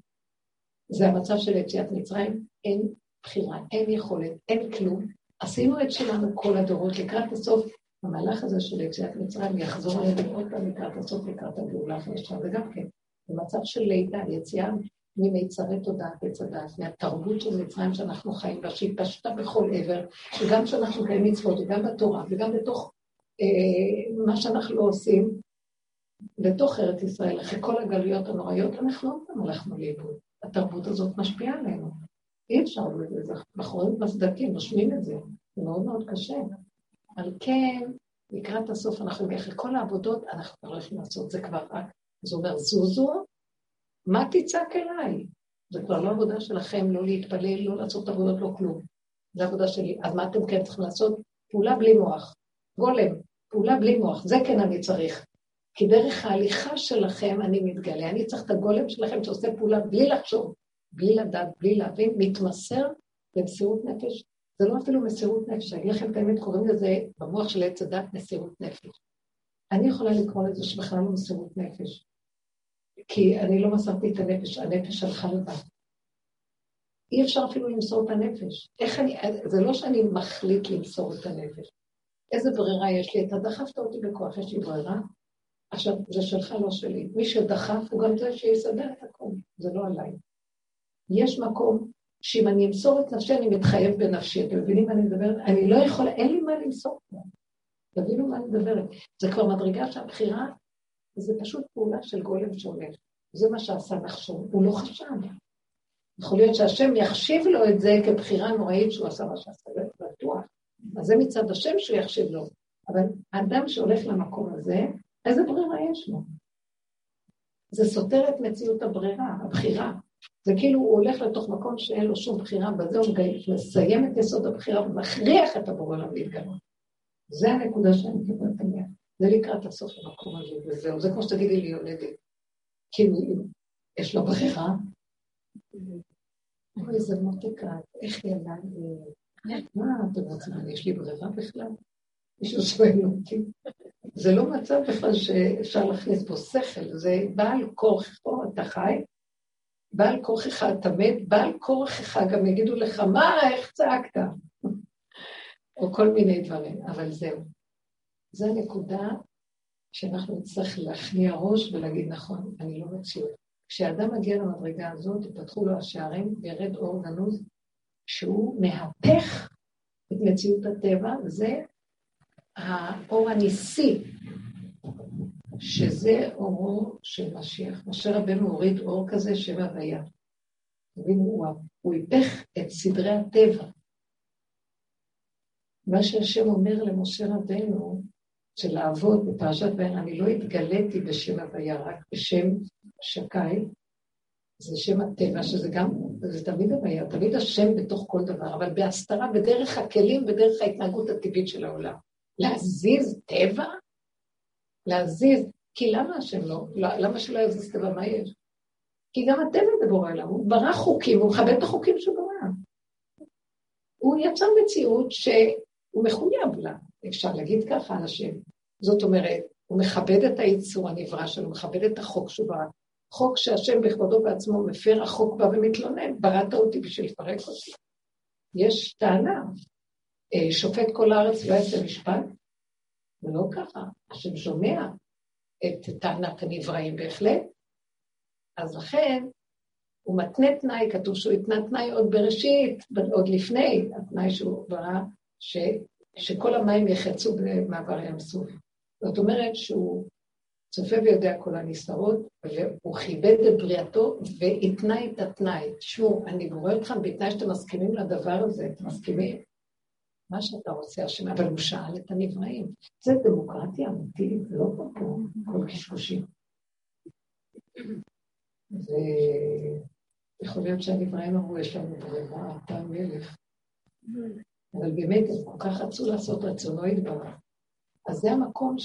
זה המצב של יציאת מצרים, אין בחירה, אין יכולת, אין כלום. עשינו את שלנו כל הדורות, לקראת הסוף המהלך הזה של יציאת מצרים יחזור אלינו עוד פעם לקראת הסוף, לקראת הגאולה החדשה, וגם כן, במצב של לידה, יציאה ממיצרי תודעת עץ הדת, מהתרבות של מצרים שאנחנו חיים בה, שהיא פשטה בכל עבר, וגם כשאנחנו קיימים מצוות, וגם בתורה, וגם בתוך אה, מה שאנחנו לא עושים, בתוך ארץ ישראל, אחרי כל הגלויות הנוראיות, אנחנו עוד פעם הלכנו לאיבוד. התרבות הזאת משפיעה עלינו. אי אפשר, אנחנו רואים בסדקים, נושמים את זה, זה מאוד מאוד קשה. על כן, לקראת הסוף אנחנו, אחרי כל העבודות, אנחנו כבר לא יכולים לעשות, זה כבר רק, זה אומר, זוזו, מה תצעק אליי? זה כבר לא עבודה שלכם, לא להתפלל, לא לעשות עבודות, לא כלום. זו עבודה שלי. אז מה אתם כן צריכים לעשות? פעולה בלי מוח. גולם, פעולה בלי מוח, זה כן אני צריך. כי דרך ההליכה שלכם אני מתגלה. אני צריך את הגולם שלכם שעושה פעולה בלי לחשוב, בלי לדעת, בלי להבין, מתמסר במסירות נפש זה לא אפילו מסירות נפש, אני לכם את האמת, קוראים לזה במוח של עץ הדת מסירות נפש. אני יכולה לקרוא לזה שבכלל לא מסירות נפש, כי אני לא מסרתי את הנפש, הנפש הלכה לבד. אי אפשר אפילו למסור את הנפש. איך אני, זה לא שאני מחליט למסור את הנפש. איזה ברירה יש לי? אתה דחפת אותי בכוח, יש לי ברירה? עכשיו, זה שלך, לא שלי. מי שדחף הוא גם זה שיסדר את הכול, זה לא עליי. יש מקום שאם אני אמסור את נפשי, אני מתחייב בנפשי. אתם מבינים מה אני מדברת? אני לא יכולה, אין לי מה למסור פה. תבינו מה אני מדברת. זה כבר מדרגה שהבחירה, זה פשוט פעולה של גולם שהולך. זה מה שעשה נחשון, הוא לא חשב. יכול להיות שהשם יחשיב לו את זה כבחירה נוראית שהוא עשה מה שעשה, זה בטוח. אז זה מצד השם שהוא יחשיב לו. אבל האדם שהולך למקום הזה, איזה ברירה יש לו? זה סותר את מציאות הברירה, הבחירה. זה כאילו הוא הולך לתוך מקום שאין לו שום בחירה, בזה הוא מסיים את יסוד הבחירה ומכריח את הבורא עליו להתגלות. זה הנקודה שאני מדברת עליה. זה לקראת הסוף המקום הזה, וזהו. זה כמו שתגידי לי יולדת. כאילו, יש לו ברירה. אוי, זה מותק איך ילדה לי... מה אתם רוצים, יש לי ברירה בכלל? מישהו שואל אותי. זה לא מצב בכלל שאפשר להכניס בו שכל, זה בעל כורחו אתה חי, בעל כורחך אתה מת, בעל כורחך גם יגידו לך, מה, איך צעקת? או כל מיני דברים, אבל זהו. זו הנקודה שאנחנו נצטרך להכניע ראש ולהגיד, נכון, אני לא מציאות. כשאדם מגיע למדרגה הזאת, יפתחו לו השערים וירד אור גנוז, שהוא מהפך את מציאות הטבע, וזה האור הניסי, שזה אורו של משיח. משה רבנו הוריד אור כזה שבע ויה. תבינו, הוא, היפך את סדרי הטבע. מה שהשם אומר למשה רבנו, של לעבוד בפרשת ואין, אני לא התגליתי בשם הוויה, רק בשם שקי, זה שם הטבע, שזה גם, זה תמיד הוויה, תמיד השם בתוך כל דבר, אבל בהסתרה, בדרך הכלים, בדרך ההתנהגות הטבעית של העולם. להזיז טבע? להזיז, כי למה השם לא? למה שלא יזיז טבע? מה יש? כי גם הטבע זה בורא עליו, הוא ברא חוקים, הוא מכבד את החוקים שהוא ברא. הוא יצר מציאות שהוא מחויב לה, אפשר להגיד ככה על השם. זאת אומרת, הוא מכבד את היצור הנברא שלו, הוא מכבד את החוק שהוא ברא. חוק שהשם בכבודו בעצמו מפר, החוק בא ומתלונן, בראת אותי בשביל לפרק אותי. יש טענה, אה, שופט כל הארץ לא יעשה משפט? זה לא ככה, השם שומע את טענת הנבראים בהחלט. אז לכן, הוא מתנה תנאי, כתוב שהוא התנה תנאי עוד בראשית, עוד לפני התנאי שהוא ברא, ש, שכל המים יחצו במעבר ים סוף. זאת אומרת שהוא צופה ויודע כל הנסתרות, והוא כיבד את בריאתו והתנה את התנאי. תשמעו, אני בורא אתכם בתנאי שאתם מסכימים לדבר הזה, אתם מסכימים? מה שאתה רוצה, השם, אבל הוא שאל את הנבראים. זה דמוקרטיה אמיתית, לא פה כל קשקושים. ויכול להיות שהנבראים אמרו, יש לנו ברירה, אתה מלך. אבל באמת, הם כל כך רצו לעשות רצונו יתברך. אז זה המקום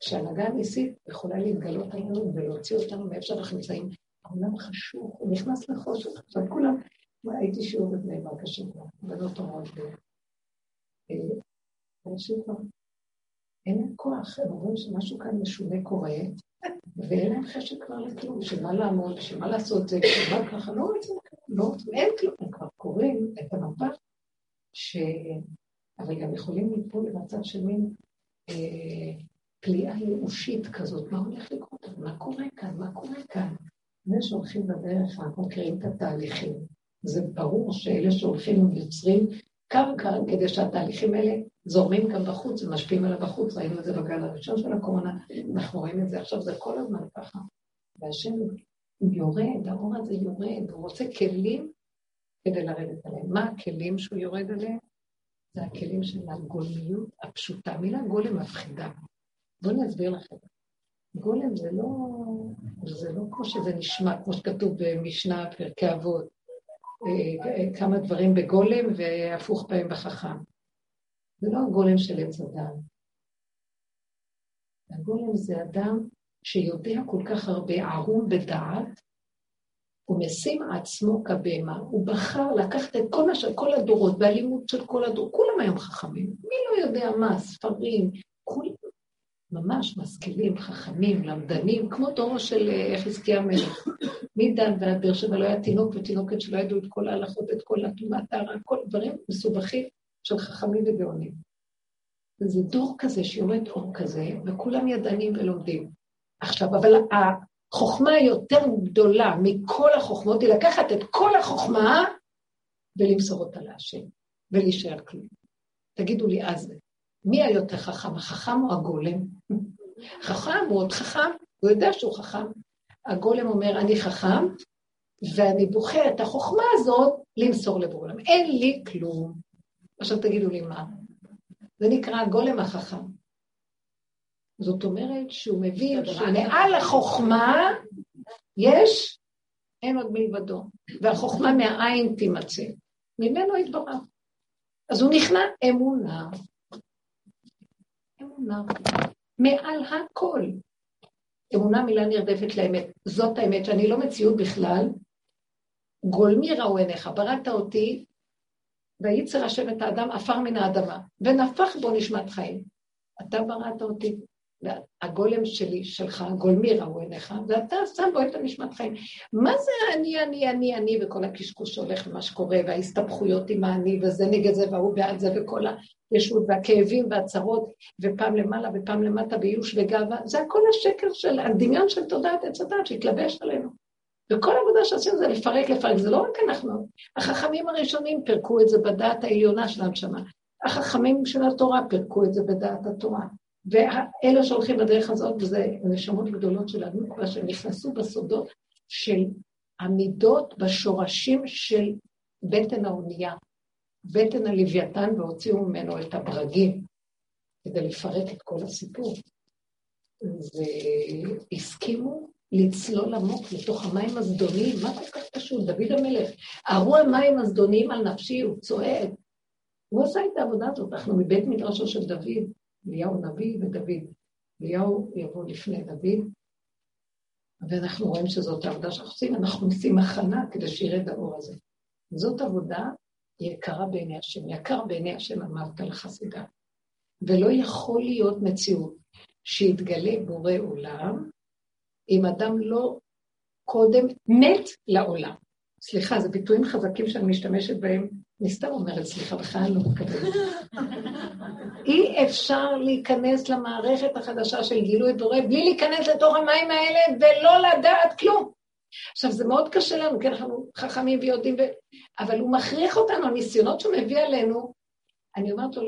שההנהגה הניסית יכולה להתגלות עלינו ולהוציא אותנו מאיפה שאנחנו נמצאים. העולם חשוך, הוא נכנס לחושך. עכשיו כולם, הייתי שיעור בבני ברק השבוע, בנות אומרות אנשים כבר, אין להם כוח, הם אומרים שמשהו כאן משונה קורה, ואין להם חשק כבר לכלום, שמה לעמוד, שמה לעשות זה, שמה ככה, לא רוצים, לא רוצים, אין כלום, הם כבר קוראים את המפה, ש... אבל גם יכולים ליפול למצב של מין אה, פליאה ייאושית כזאת, מה הולך לקרות? מה קורה כאן? מה קורה כאן? זה שהולכים בדרך, אנחנו מכירים את התהליכים. זה ברור שאלה שהולכים ויוצרים קרקע כדי שהתהליכים האלה זורמים גם בחוץ ומשפיעים עליו בחוץ. ראינו את זה בגל הראשון של הקורונה, אנחנו רואים את זה עכשיו, זה כל הזמן ככה. והשם יורד, האור הזה יורד, הוא רוצה כלים כדי לרדת עליהם. מה הכלים שהוא יורד עליהם? זה הכלים של הגולמיות הפשוטה. מילה גולם מפחידה. בואו אני אסביר לכם. גולם זה לא, זה לא כמו שזה נשמע, כמו שכתוב במשנה, פרקי אבות. אה, כמה דברים בגולם והפוך בהם בחכם. זה לא הגולם של עץ אדם. הגולם זה אדם שיודע כל כך הרבה ערום בדעת, הוא משים עצמו כבהמה, הוא בחר לקחת את כל, מש... כל הדורות, והלימוד של כל הדורות, כולם היום חכמים, מי לא יודע מה, ספרים, ממש משכילים, חכמים, למדנים, כמו דורו של אה, חזקי המלך. מדן ועד באר שבע לא היה תינוק ותינוקת שלא ידעו את כל ההלכות, את כל הטומאת טהרה, כל דברים מסובכים של חכמים וגאונים. וזה דור כזה שיורד אור כזה, וכולם ידענים ולומדים. עכשיו, אבל החוכמה היותר גדולה מכל החוכמות היא לקחת את כל החוכמה ולמסור אותה להשם, ולהישאר כלום. תגידו לי אז, מי היותר חכם, החכם או הגולם? חכם הוא עוד חכם, הוא יודע שהוא חכם. הגולם אומר, אני חכם, ואני בוחר את החוכמה הזאת למסור לבורא אין לי כלום. עכשיו תגידו לי מה. זה נקרא הגולם החכם. זאת אומרת שהוא מבין שמעל החוכמה יש, אין עוד מלבדו, והחוכמה מהעין תימצא. ממנו יתברך. אז הוא נכנע אמונה. אמונה. מעל הכל. אמונה מילה נרדפת לאמת. זאת האמת, שאני לא מציאות בכלל. גולמי ראו עיניך, בראת אותי, וייצר השם את האדם עפר מן האדמה, ונפח בו נשמת חיים. אתה בראת אותי, והגולם שלי, שלך, גולמי ראו עיניך, ואתה שם בו את הנשמת חיים. מה זה אני, אני, אני, אני, וכל הקשקוש שהולך ומה שקורה, וההסתבכויות עם האני, וזה נגד זה, והוא בעד זה, וכל הישות, והכאבים והצרות, ופעם למעלה ופעם למטה בייאוש וגאווה, זה הכל השקר של, הדמיון של תודעת עץ הדת שהתלבש עלינו. וכל העבודה שעשינו זה לפרק, לפרק, זה לא רק אנחנו. החכמים הראשונים פירקו את זה בדעת העליונה של הנשמה. החכמים של התורה פירקו את זה בדעת התורה. ואלה שהולכים בדרך הזאת, וזה נשמות גדולות של הנוקבה, שהם נכנסו בסודות של המידות בשורשים של בטן האונייה, בטן הלוויתן, והוציאו ממנו את הברגים, כדי לפרק את כל הסיפור. והסכימו לצלול עמוק לתוך המים הזדוניים, מה כל כך פשוט? דוד המלך, ארו המים הזדוניים על נפשי, הוא צועק. הוא עשה את העבודה הזאת, אנחנו מבית מדרשו של דוד, אליהו נביא ודוד. אליהו יבוא לפני דוד, ואנחנו רואים שזאת העבודה שאנחנו עושים, אנחנו עושים הכנה כדי שירד האור הזה. זאת עבודה יקרה בעיני השם, יקר בעיני השם אמרת לחסידה. ולא יכול להיות מציאות שיתגלה בורא עולם אם אדם לא קודם מת לעולם. סליחה, זה ביטויים חזקים שאני משתמשת בהם, אני סתם אומרת סליחה, בכלל לא מקבלת. אי אפשר להיכנס למערכת החדשה של גילוי בורא בלי להיכנס לתוך המים האלה ולא לדעת כלום. עכשיו, זה מאוד קשה לנו, כי אנחנו חכמים ויודעים, ו... אבל הוא מכריח אותנו, הניסיונות שהוא מביא עלינו, אני אומרת לו,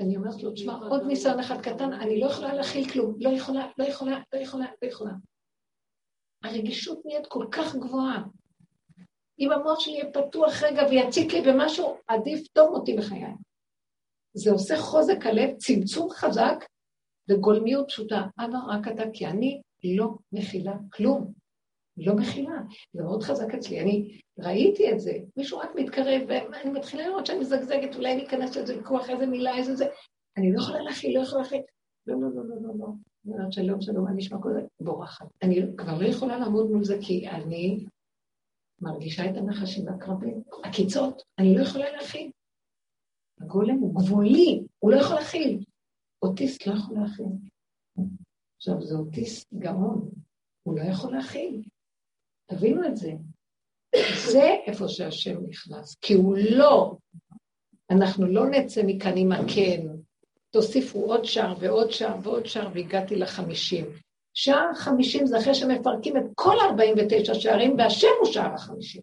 אני אומרת לו, תשמע, עוד ניסיון אחד קטן, אני לא יכולה להכיל כלום, לא יכולה, לא יכולה, לא יכולה, לא יכולה. הרגישות נהיית כל כך גבוהה. אם המוח שלי יהיה פתוח רגע ויציק לי במשהו, עדיף טוב אותי בחיי. זה עושה חוזק הלב, צמצום חזק וגולמיות פשוטה. אבא, רק אתה, כי אני לא מכילה כלום. לא מכילה. זה מאוד חזק אצלי. אני ראיתי את זה, מישהו רק מתקרב, ואני מתחילה לראות שאני מזגזגת, אולי אני אכנס לאיזה ויכוח, איזה מילה, איזה זה. אני לא יכולה להכיל, לא יכולה להכיל. לא, לא, לא, לא, לא, לא. אני אומרת, שלום, שלום, מה נשמע כל זה? בורחת. אני כבר לא יכולה לעמוד מול זה, כי אני מרגישה את הנחשים והקרבים. עקיצות, אני לא יכולה להכיל. הגולם הוא גבולי, הוא לא יכול להכיל. אוטיסט לא יכול להכיל. עכשיו, זה אוטיסט גאון, הוא לא יכול להכיל. תבינו את זה. זה איפה שהשם נכנס, כי הוא לא, אנחנו לא נצא מכאן עם הכן, תוסיפו עוד שער ועוד שער ועוד שער, והגעתי לחמישים. שער החמישים זה אחרי שמפרקים את כל 49 שערים, והשם הוא שער החמישים.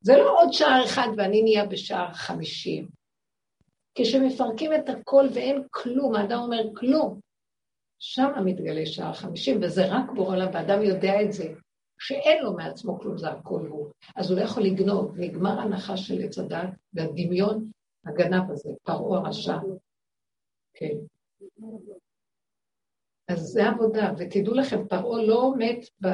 זה לא עוד שער אחד ואני נהיה בשער חמישים. כשמפרקים את הכל ואין כלום, האדם אומר כלום, שם מתגלה שער חמישים, וזה רק בורא עולם, והאדם יודע את זה. שאין לו מעצמו כלום, זה הכל הוא. אז הוא לא יכול לגנוב, נגמר הנחה של עץ הדת, והדמיון הגנב הזה, פרעה הרשע. כן. אז זה עבודה, ותדעו לכם, פרעה לא מת ב...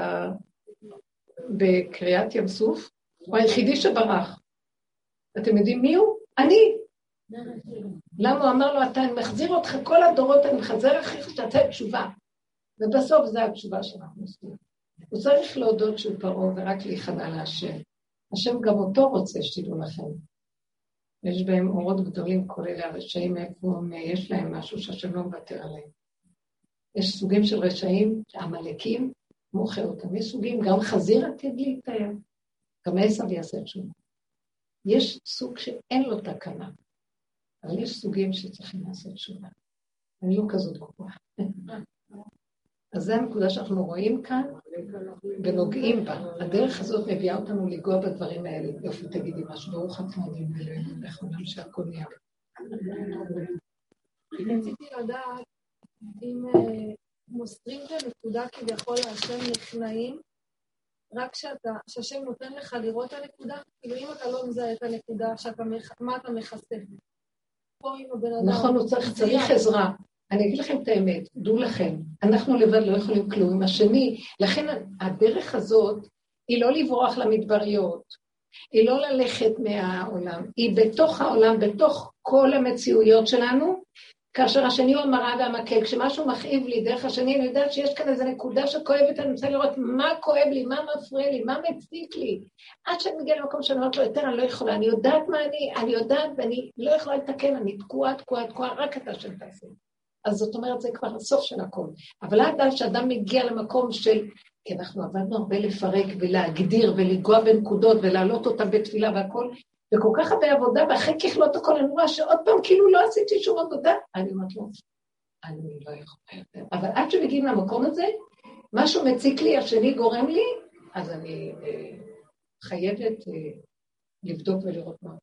בקריאת ים סוף, הוא היחידי שברח. אתם יודעים מי הוא? אני. למה הוא אמר לו, אתה, אני מחזיר אותך כל הדורות, אני מחזר אחריך שתעשה תשובה. ובסוף זו התשובה שאנחנו עושים. הוא צריך להודות שהוא פרעה ורק להיכנע להשם. השם גם אותו רוצה, שתדעו לכם. יש בהם אורות גדולים, כל אלה הרשעים, איפה יש להם משהו שהשם לא מוותר עליהם. יש סוגים של רשעים, עמלקים, מוכר אותם. יש סוגים, גם חזיר עתיד להתאר, גם עשב יעשה תשובה. יש סוג שאין לו תקנה, אבל יש סוגים שצריכים לעשות תשובה. אני לא כזאת גרועה. אז זו הנקודה שאנחנו רואים כאן ונוגעים בה. הדרך הזאת מביאה אותנו לנגוע בדברים האלה. יופי, תגידי משהו, ברוך דין ולאלוהים, איך אומרים שהכל נהיה. רציתי לדעת אם אה, מוסרים את הנקודה כביכול להשם נכנעים, רק כשהשם נותן לך לראות את הנקודה, כאילו אם אתה לא מזהה את הנקודה, שאתה, מה אתה מכסה? נכון, הוא צריך עזרה. אני אגיד לכם את האמת, דעו לכם, אנחנו לבד לא יכולים כלום עם השני, לכן הדרך הזאת היא לא לברוח למדבריות, היא לא ללכת מהעולם, היא בתוך העולם, בתוך כל המציאויות שלנו, כאשר השני הוא המראה והמקל, כשמשהו מכאיב לי דרך השני, אני יודעת שיש כאן איזו נקודה שכואבת, אני רוצה לראות מה כואב לי, מה מפריע לי, מה מציק לי. עד שאני מגיעה למקום שאני אומרת לו, יותר אני לא יכולה, אני יודעת מה אני, אני יודעת ואני לא יכולה לתקן, אני תקועה, תקועה, תקועה, רק אתה שם תעשה. אז זאת אומרת, זה כבר הסוף של הכל. אבל עד שאדם מגיע למקום של, כי אנחנו עבדנו הרבה לפרק ולהגדיר ולגוע בנקודות ולהעלות אותם בתפילה והכל, וכל כך הרבה עבודה, ואחרי ככלות הכל אני רואה שעוד פעם כאילו לא עשיתי שום עבודה. אני אומרת לו, אני לא יכולה יותר. אבל עד שמגיעים למקום הזה, משהו מציק לי, השני גורם לי, אז אני אה, חייבת אה, לבדוק ולראות מה.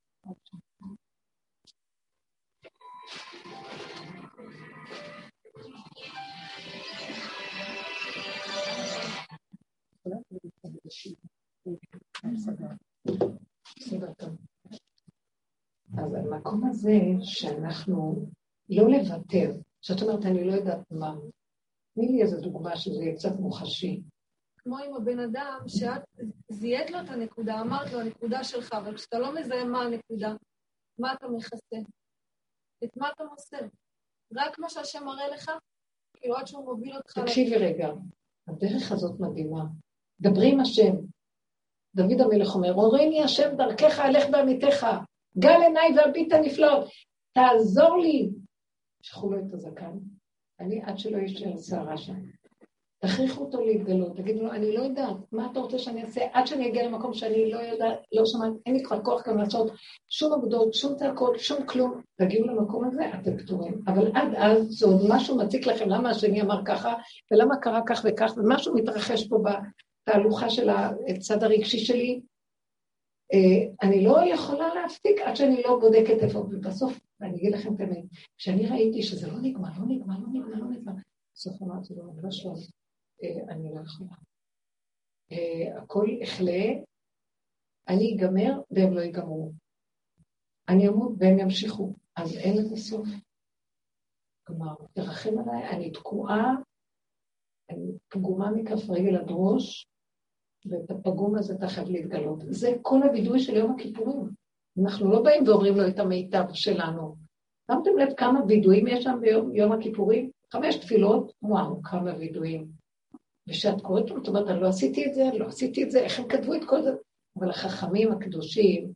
אז המקום הזה שאנחנו לא לוותר, שאת אומרת, אני לא יודעת מה, תני לי איזו דוגמה שזה יהיה קצת מוחשי. כמו עם הבן אדם, שאת זיהית לו את הנקודה, אמרת לו, הנקודה שלך, אבל כשאתה לא מזהה מה הנקודה, מה אתה מכסה? את מה אתה מוסר? רק מה שהשם מראה לך? כאילו עד שהוא מוביל אותך... תקשיבי רגע, הדרך הזאת מדהימה. דברי עם השם. דוד המלך אומר, הוריני השם דרכך אלך בעמיתך, גל עיניי והביט הנפלאות, תעזור לי. שלחו לו את הזקן, אני עד שלא יישאר שערה שם. תכריחו אותו להתגלות, תגידו לו, אני לא יודעת, מה אתה רוצה שאני אעשה? עד שאני אגיע למקום שאני לא יודעת, לא שומעת, אין לי כבר כוח גם לעשות שום עבודות, שום צעקות, שום כלום. תגיעו למקום הזה, אתם פתורים. אבל עד אז זה עוד משהו מציק לכם, למה השני אמר ככה, ולמה קרה כך וכך, ומשהו מתרחש פה בתהלוכה של הצד הרגשי שלי. אה, אני לא יכולה להפסיק עד שאני לא בודקת איפה, ובסוף, ואני אגיד לכם את האמת, כשאני ראיתי שזה לא נגמר, לא נגמר, לא נגמר, לא נגמר, בסוף אמרתי לו, אני לא שואל. אה, אני לא יכולה. אה, הכל יכלה, אני אגמר והם לא ייגמרו. אני אמות והם ימשיכו, אז אין לזה סוף. כלומר, תרחם עליי, אני תקועה, אני פגומה מכף רגל עד ראש, ואת הפגום הזה תכף להתגלות. זה כל הווידוי של יום הכיפורים. אנחנו לא באים ואומרים לו את המיטב שלנו. שמתם לב כמה וידויים יש שם ביום יום הכיפורים? חמש תפילות, וואו, כמה וידויים. וכשאת קוראת לו, את אומרת, אני לא עשיתי את זה, לא עשיתי את זה, איך הם כתבו את כל זה? אבל החכמים הקדושים,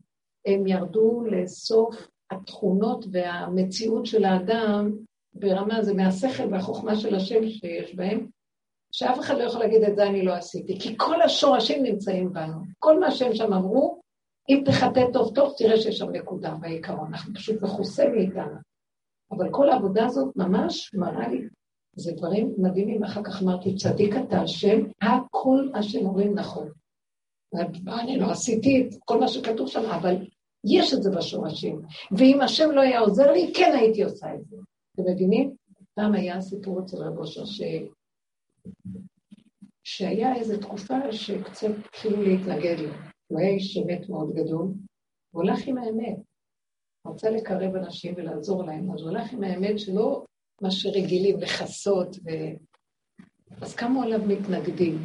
הם ירדו לסוף התכונות והמציאות של האדם ברמה, זה מהשכל והחוכמה של השם שיש בהם, שאף אחד לא יכול להגיד את זה אני לא עשיתי, כי כל השורשים נמצאים בנו. כל מה שהם שם אמרו, אם תחטא טוב טוב, תראה שיש שם נקודה בעיקרון, אנחנו פשוט מכוסה מאיתנו. אבל כל העבודה הזאת ממש מראה לי זה דברים מדהימים, אחר כך אמרתי, צדיק אתה השם, הכל השם אומרים נכון. אני לא עשיתי את כל מה שכתוב שם, אבל יש את זה בשורשים. ואם השם לא היה עוזר לי, כן הייתי עושה את זה. אתם מבינים? פעם היה סיפור אצל רב אושר. שהיה איזו תקופה שקצת התחילו להתנגד לו. הוא היה איש אמת מאוד גדול, הוא הולך עם האמת. רצה לקרב אנשים ולעזור להם, אז הוא הולך עם האמת שלא מה שרגילים לכסות, ו... אז קמו עליו מתנגדים.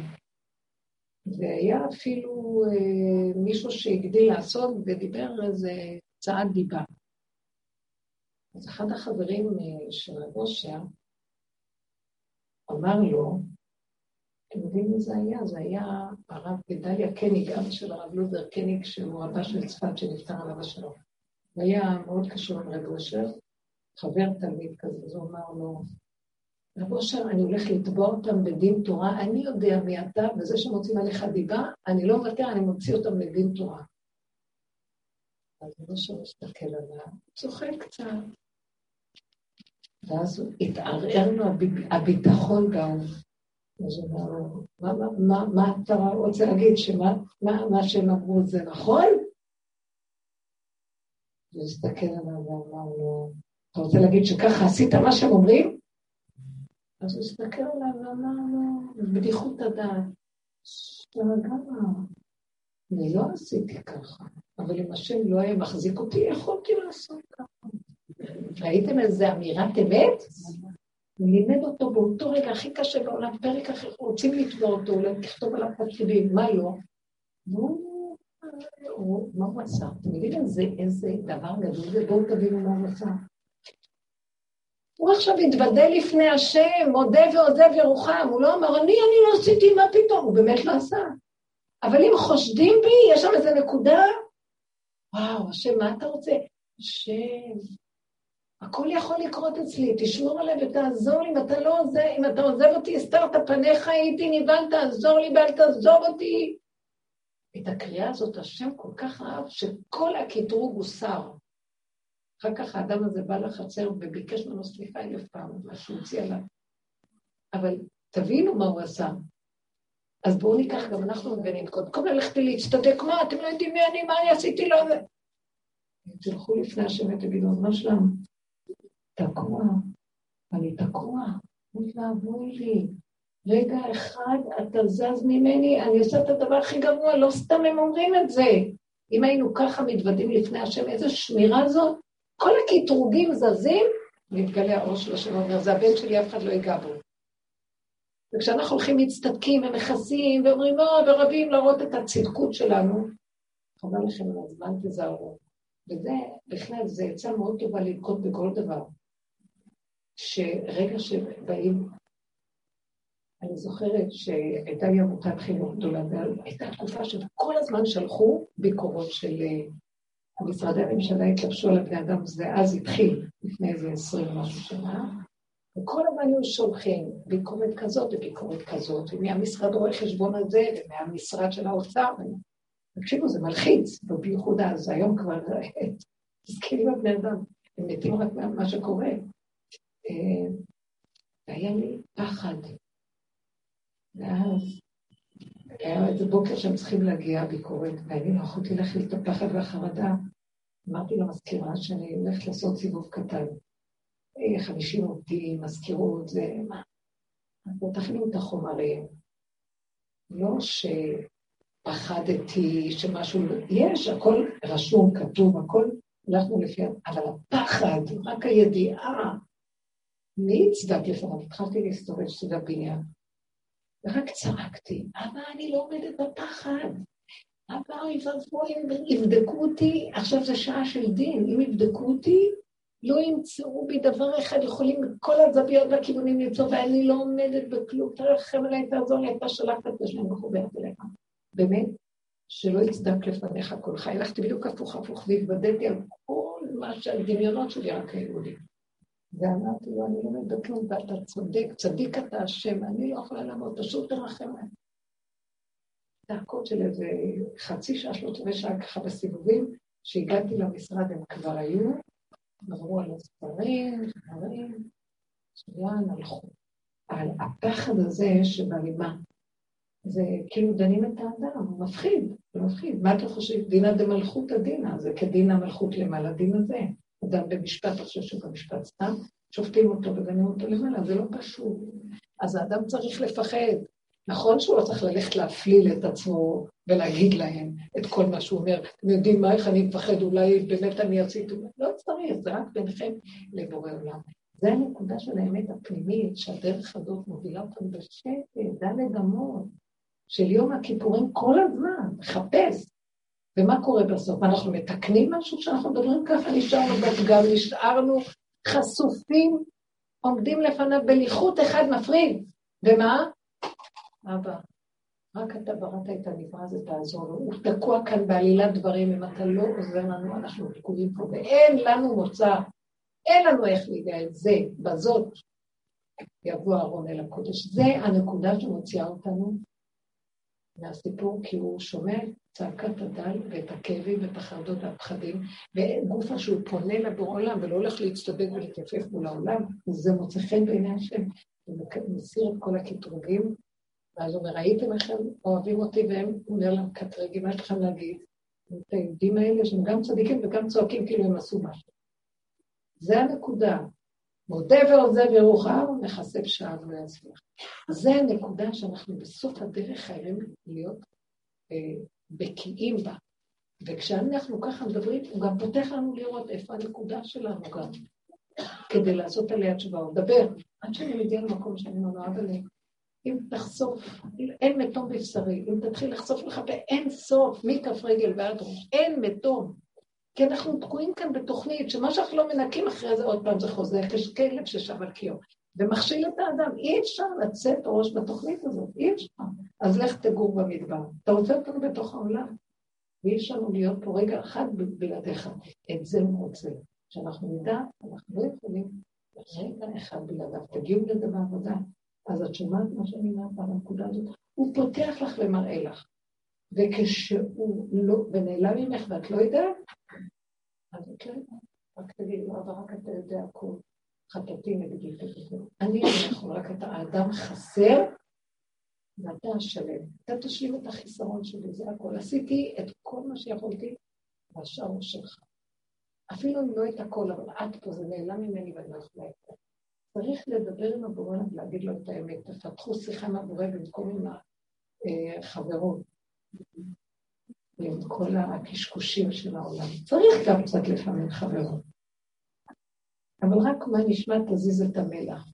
והיה אפילו אה, מישהו שהגדיל לעשות ודיבר איזה צעד דיבה. אז אחד החברים אה, של רב אושר אמר לו, אתם יודעים מי זה היה? זה היה הרב גדליה קניג, אבא של הרב לודר קניג, שהוא רבה של צפת שנפטר עליו השלום. הוא היה מאוד קשור עם רב אושר, חבר תלמיד כזה, אז הוא אמר לו, רב אושר, אני הולך לתבוע אותם בדין תורה, אני יודע מי אתה, וזה שמוצאים עליך דיבה, אני לא מוותר, אני מוציא אותם לדין תורה. אז רב אושר מסתכל עליו, צוחק קצת. ואז התערער לו הביטחון גם. אז הוא אמר לו, מה, מה, מה, מה אתה רוצה להגיד, שמה מה, מה שהם אמרו זה נכון? הוא הסתכל עליו ואמר לו, אתה רוצה להגיד שככה עשית מה שהם אומרים? אז הוא הסתכל עליו ואמר לו, בדיחות הדעת, תרגע, אני לא עשיתי ככה, אבל אם השם לא היה מחזיק אותי, יכולתי לעשות ככה. ראיתם איזה אמירת אמת? הוא לימד אותו באותו רגע הכי קשה בעולם, פרק אחר, רוצים לתבוע אותו, אולי לכתוב עליו תפקידים, מה לא? והוא, מה הוא עשה? אתם יודעים איזה דבר גדול זה? בואו תבינו מה הוא עשה. הוא עכשיו התוודה לפני השם, מודה ועוזב ירוחם, הוא לא אמר, אני, אני לא עשיתי, מה פתאום? הוא באמת לא עשה. אבל אם חושדים בי, יש שם איזה נקודה, וואו, השם, מה אתה רוצה? השם, הכל יכול לקרות אצלי, תשמור עליי ותעזור לי, אם אתה לא עוזב, אם אתה עוזב אותי, הסתרת פניך, הייתי נבהל, תעזור לי ואל תעזוב אותי. את הקריאה הזאת השם כל כך אהב, שכל הקטרוג הוסר. אחר כך האדם הזה בא לחצר וביקש ממנו סליחה אלף פעם, מה שהוא הציע לה. אבל תבינו מה הוא עשה. אז בואו ניקח, גם אנחנו מבינים, קודם כל ללכת להצטדק, מה, אתם לא יודעים מי אני, מה אני עשיתי לו? תלכו לפני השם ותגידו, מה שלנו? תקוע, אני תקוע, אוי ואבוי לי. רגע אחד אתה זז ממני, אני עושה את הדבר הכי גרוע, לא סתם הם אומרים את זה. אם היינו ככה מתוודים לפני השם, איזה שמירה זאת? כל הקטרוגים זזים, מתגלה האור של השם אומר, זה הבן שלי, אף אחד לא ייגע בו. וכשאנחנו הולכים מצטדקים ומכסים ואומרים, לא, ורבים להראות את הצדקות שלנו, חבל לכם על הזמן, תזהרו. וזה, בכלל, זה עצה מאוד טובה לנקוט בכל דבר. שרגע שבאים, אני זוכרת שהייתה לי עמותת חינוך גדולה, והייתה תקופה שכל הזמן שלחו ביקורות של אה, משרדי הממשלה התלבשו על הבני אדם, זה אז התחיל, לפני איזה עשרים ומשהו שנה, וכל הזמן היו שולחים ביקורת כזאת וביקורת כזאת, ומהמשרד רואה חשבון הזה, ומהמשרד של האוצר, תקשיבו, זה מלחיץ, ובייחוד אז, היום כבר, תזכירי בבני אדם, הם מתים רק מה שקורה. אה, והיה לי פחד. ואז היה איזה בוקר שהם צריכים להגיע ביקורת, ואני לא יכולתי להכיל את הפחד והחרדה. אמרתי למזכירה שאני הולכת לעשות סיבוב קטן. 50 אה, עובדים, מזכירות, זה מה? אז תכינו את החומרים. לא שפחדתי, שמשהו... לא- יש, הכל רשום, כתוב, הכל הלכנו לפי... אבל הפחד, רק הידיעה מי יצדק לפניו? התחלתי להסתובב סביב הבניין. ורק צעקתי, אבא, אני לא עומדת בפחד. אבא, ואבוי, יבדקו אותי, עכשיו זו שעה של דין, אם יבדקו אותי, לא ימצאו בי דבר אחד, יכולים כל הזוויות והכיוונים למצוא, ואני לא עומדת בכלום, תרחם עליי, תעזור לי, אתה שלחת את השם מחוברת אליך. באמת, שלא יצדק לפניך כל חיי. הלכתי בדיוק הפוך הפוך והתוודעתי על כל מה שהדמיונות שלי רק היו לי. ואמרתי לו, אני לא מבין כלום, ואתה צודק, צדיק אתה השם, אני לא יכולה לעמוד, פשוט תרחם עליי. צעקות של איזה חצי שעה, שלוש רבעי שעה ככה בסיבובים, כשהגעתי למשרד הם כבר היו, עברו על הספרים, דברים, מצוין, הלכו. על הפחד הזה שבלימה, זה כאילו דנים את האדם, הוא מפחיד, זה מפחיד. מה אתה חושב? דינא דמלכותא דינא, זה כדין המלכות למעלה, דין הזה. אדם במשפט, חושב שהוא במשפט סתם, שופטים אותו ודנים אותו למעלה, זה לא פשוט. אז האדם צריך לפחד. נכון שהוא לא צריך ללכת להפליל את עצמו ולהגיד להם את כל מה שהוא אומר. אתם יודעים מה, איך אני מפחד, אולי באמת אני עשיתי... לא צריך, זה רק ביניכם לבורא עולם. זה הנקודה של האמת הפנימית, שהדרך הזאת מובילה אותנו בשקט, דלת אמות, של יום הכיפורים כל הזמן, מחפש. ומה קורה בסוף? אנחנו מתקנים משהו כשאנחנו מדברים ככה? נשארנו בפגם, נשארנו חשופים, עומדים לפניו בליחות אחד מפריד. ומה? אבא, רק אתה בראת את הנברא הזה, תעזור לו. הוא תקוע כאן בעלילת דברים, אם אתה לא עוזר לנו, אנחנו תקועים פה, ואין לנו מוצא, אין לנו איך להיגאל. זה, בזאת, יבוא אהרון אל הקודש. זה הנקודה שמוציאה אותנו מהסיפור, כי הוא שומע את צעקת הדל ואת הכאבים ואת החרדות והפחדים, וגופה שהוא פונה לבורא עולם ולא הולך להצטדק ולהתייפף מול העולם, זה מוצא חן בעיני השם, ומסיר את כל הקטרוגים, ואז הוא אומר, ראיתם איך הם אוהבים אותי, והם, הוא אומר להם, קטרגים, מה יש לכם להגיד? את היהודים האלה שהם גם צדיקים וגם צועקים כאילו הם עשו משהו. זה הנקודה. מודה ועוזב ירוחם, מכסה פשעה ולא יצליח. זה הנקודה שאנחנו בסוף הדרך חייבים להיות אה, בקיאים בה. וכשאנחנו ככה מדברים, הוא גם פותח לנו לראות איפה הנקודה שלנו גם, כדי לעשות עליה תשובה. הוא מדבר, עד שאני מגיעה למקום שאני אומר לו, אבל אם תחשוף, אין מתום בבשרי, אם תתחיל לחשוף לך באין סוף, מכף רגל ועד ראש, אין מתום. כי אנחנו תקועים כאן בתוכנית, שמה שאנחנו לא מנקים אחרי זה, עוד פעם זה חוזר, כשכלב ששב על קיום. ומכשיל את האדם, אי אפשר לצאת ראש בתוכנית הזאת, אי אפשר. אז לך תגור במדבר. אתה רוצה אותנו בתוך העולם, ואי אפשר לנו להיות פה רגע אחד בלעדיך. את זה הוא רוצה. שאנחנו נדע, אנחנו לא יכולים רגע אחד בלעדיו. תגיעו לזה בעבודה. אז את שומעת מה שאני אומרת על הנקודה הזאת? הוא פותח לך ומראה לך. וכשהוא לא, ונעלם ממך ואת לא יודעת, אז את לא יודעת. רק תגידי לו, אבל רק אתה יודע הכול. חטאתי נגדי וזהו. אני יכול, רק אתה האדם חסר, ואתה השלם. אתה תשלים את החיסרון שלי, זה הכול. עשיתי את כל מה שיכולתי, והשאר הוא שלך. אפילו אם לא את הכל, אבל את פה, זה נעלם ממני ואני לא יכולה את זה. צריך לדבר עם הבורא ולהגיד לו את האמת. תפתחו שיחה עם הבורא במקום עם החברות, עם כל הקשקושים של העולם. צריך גם קצת לפעמים חברות. אבל רק מה נשמע תזיז את המלח.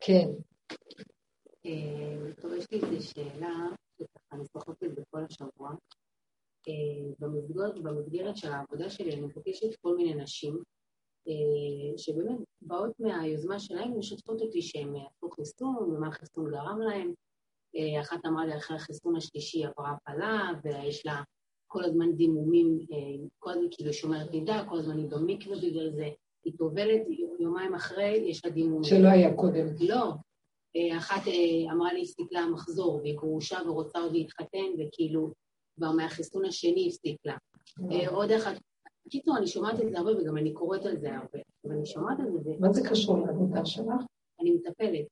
כן. אה, יש לי איזו שאלה, אני משוחחת את זה כל השבוע. אה, במסגרת, של העבודה שלי אני מבקשת כל מיני נשים אה, שבאמת באות מהיוזמה שלהן ומשתפות אותי שהן עשו חיסון ומה החיסון גרם להן. אחת אמרה לי אחרי החיסון השלישי עברה הפלה ויש לה כל הזמן דימומים, כל הזמן כאילו שומרת נידה, כל הזמן היא במקווה בגלל זה. היא טובלת, יומיים אחרי יש לה דימומים. שלא היה קודם. לא. אחת אמרה לי, הסתכלה המחזור, והיא גרושה ורוצה עוד להתחתן, וכאילו, כבר מהחיסון השני הפסיק לה. אה, עוד אחת, בקיצור, אני שומעת את זה הרבה וגם אני קוראת על זה הרבה, אבל אני שומעת על זה. מה זה קשור לעבודה שלך? אני מטפלת.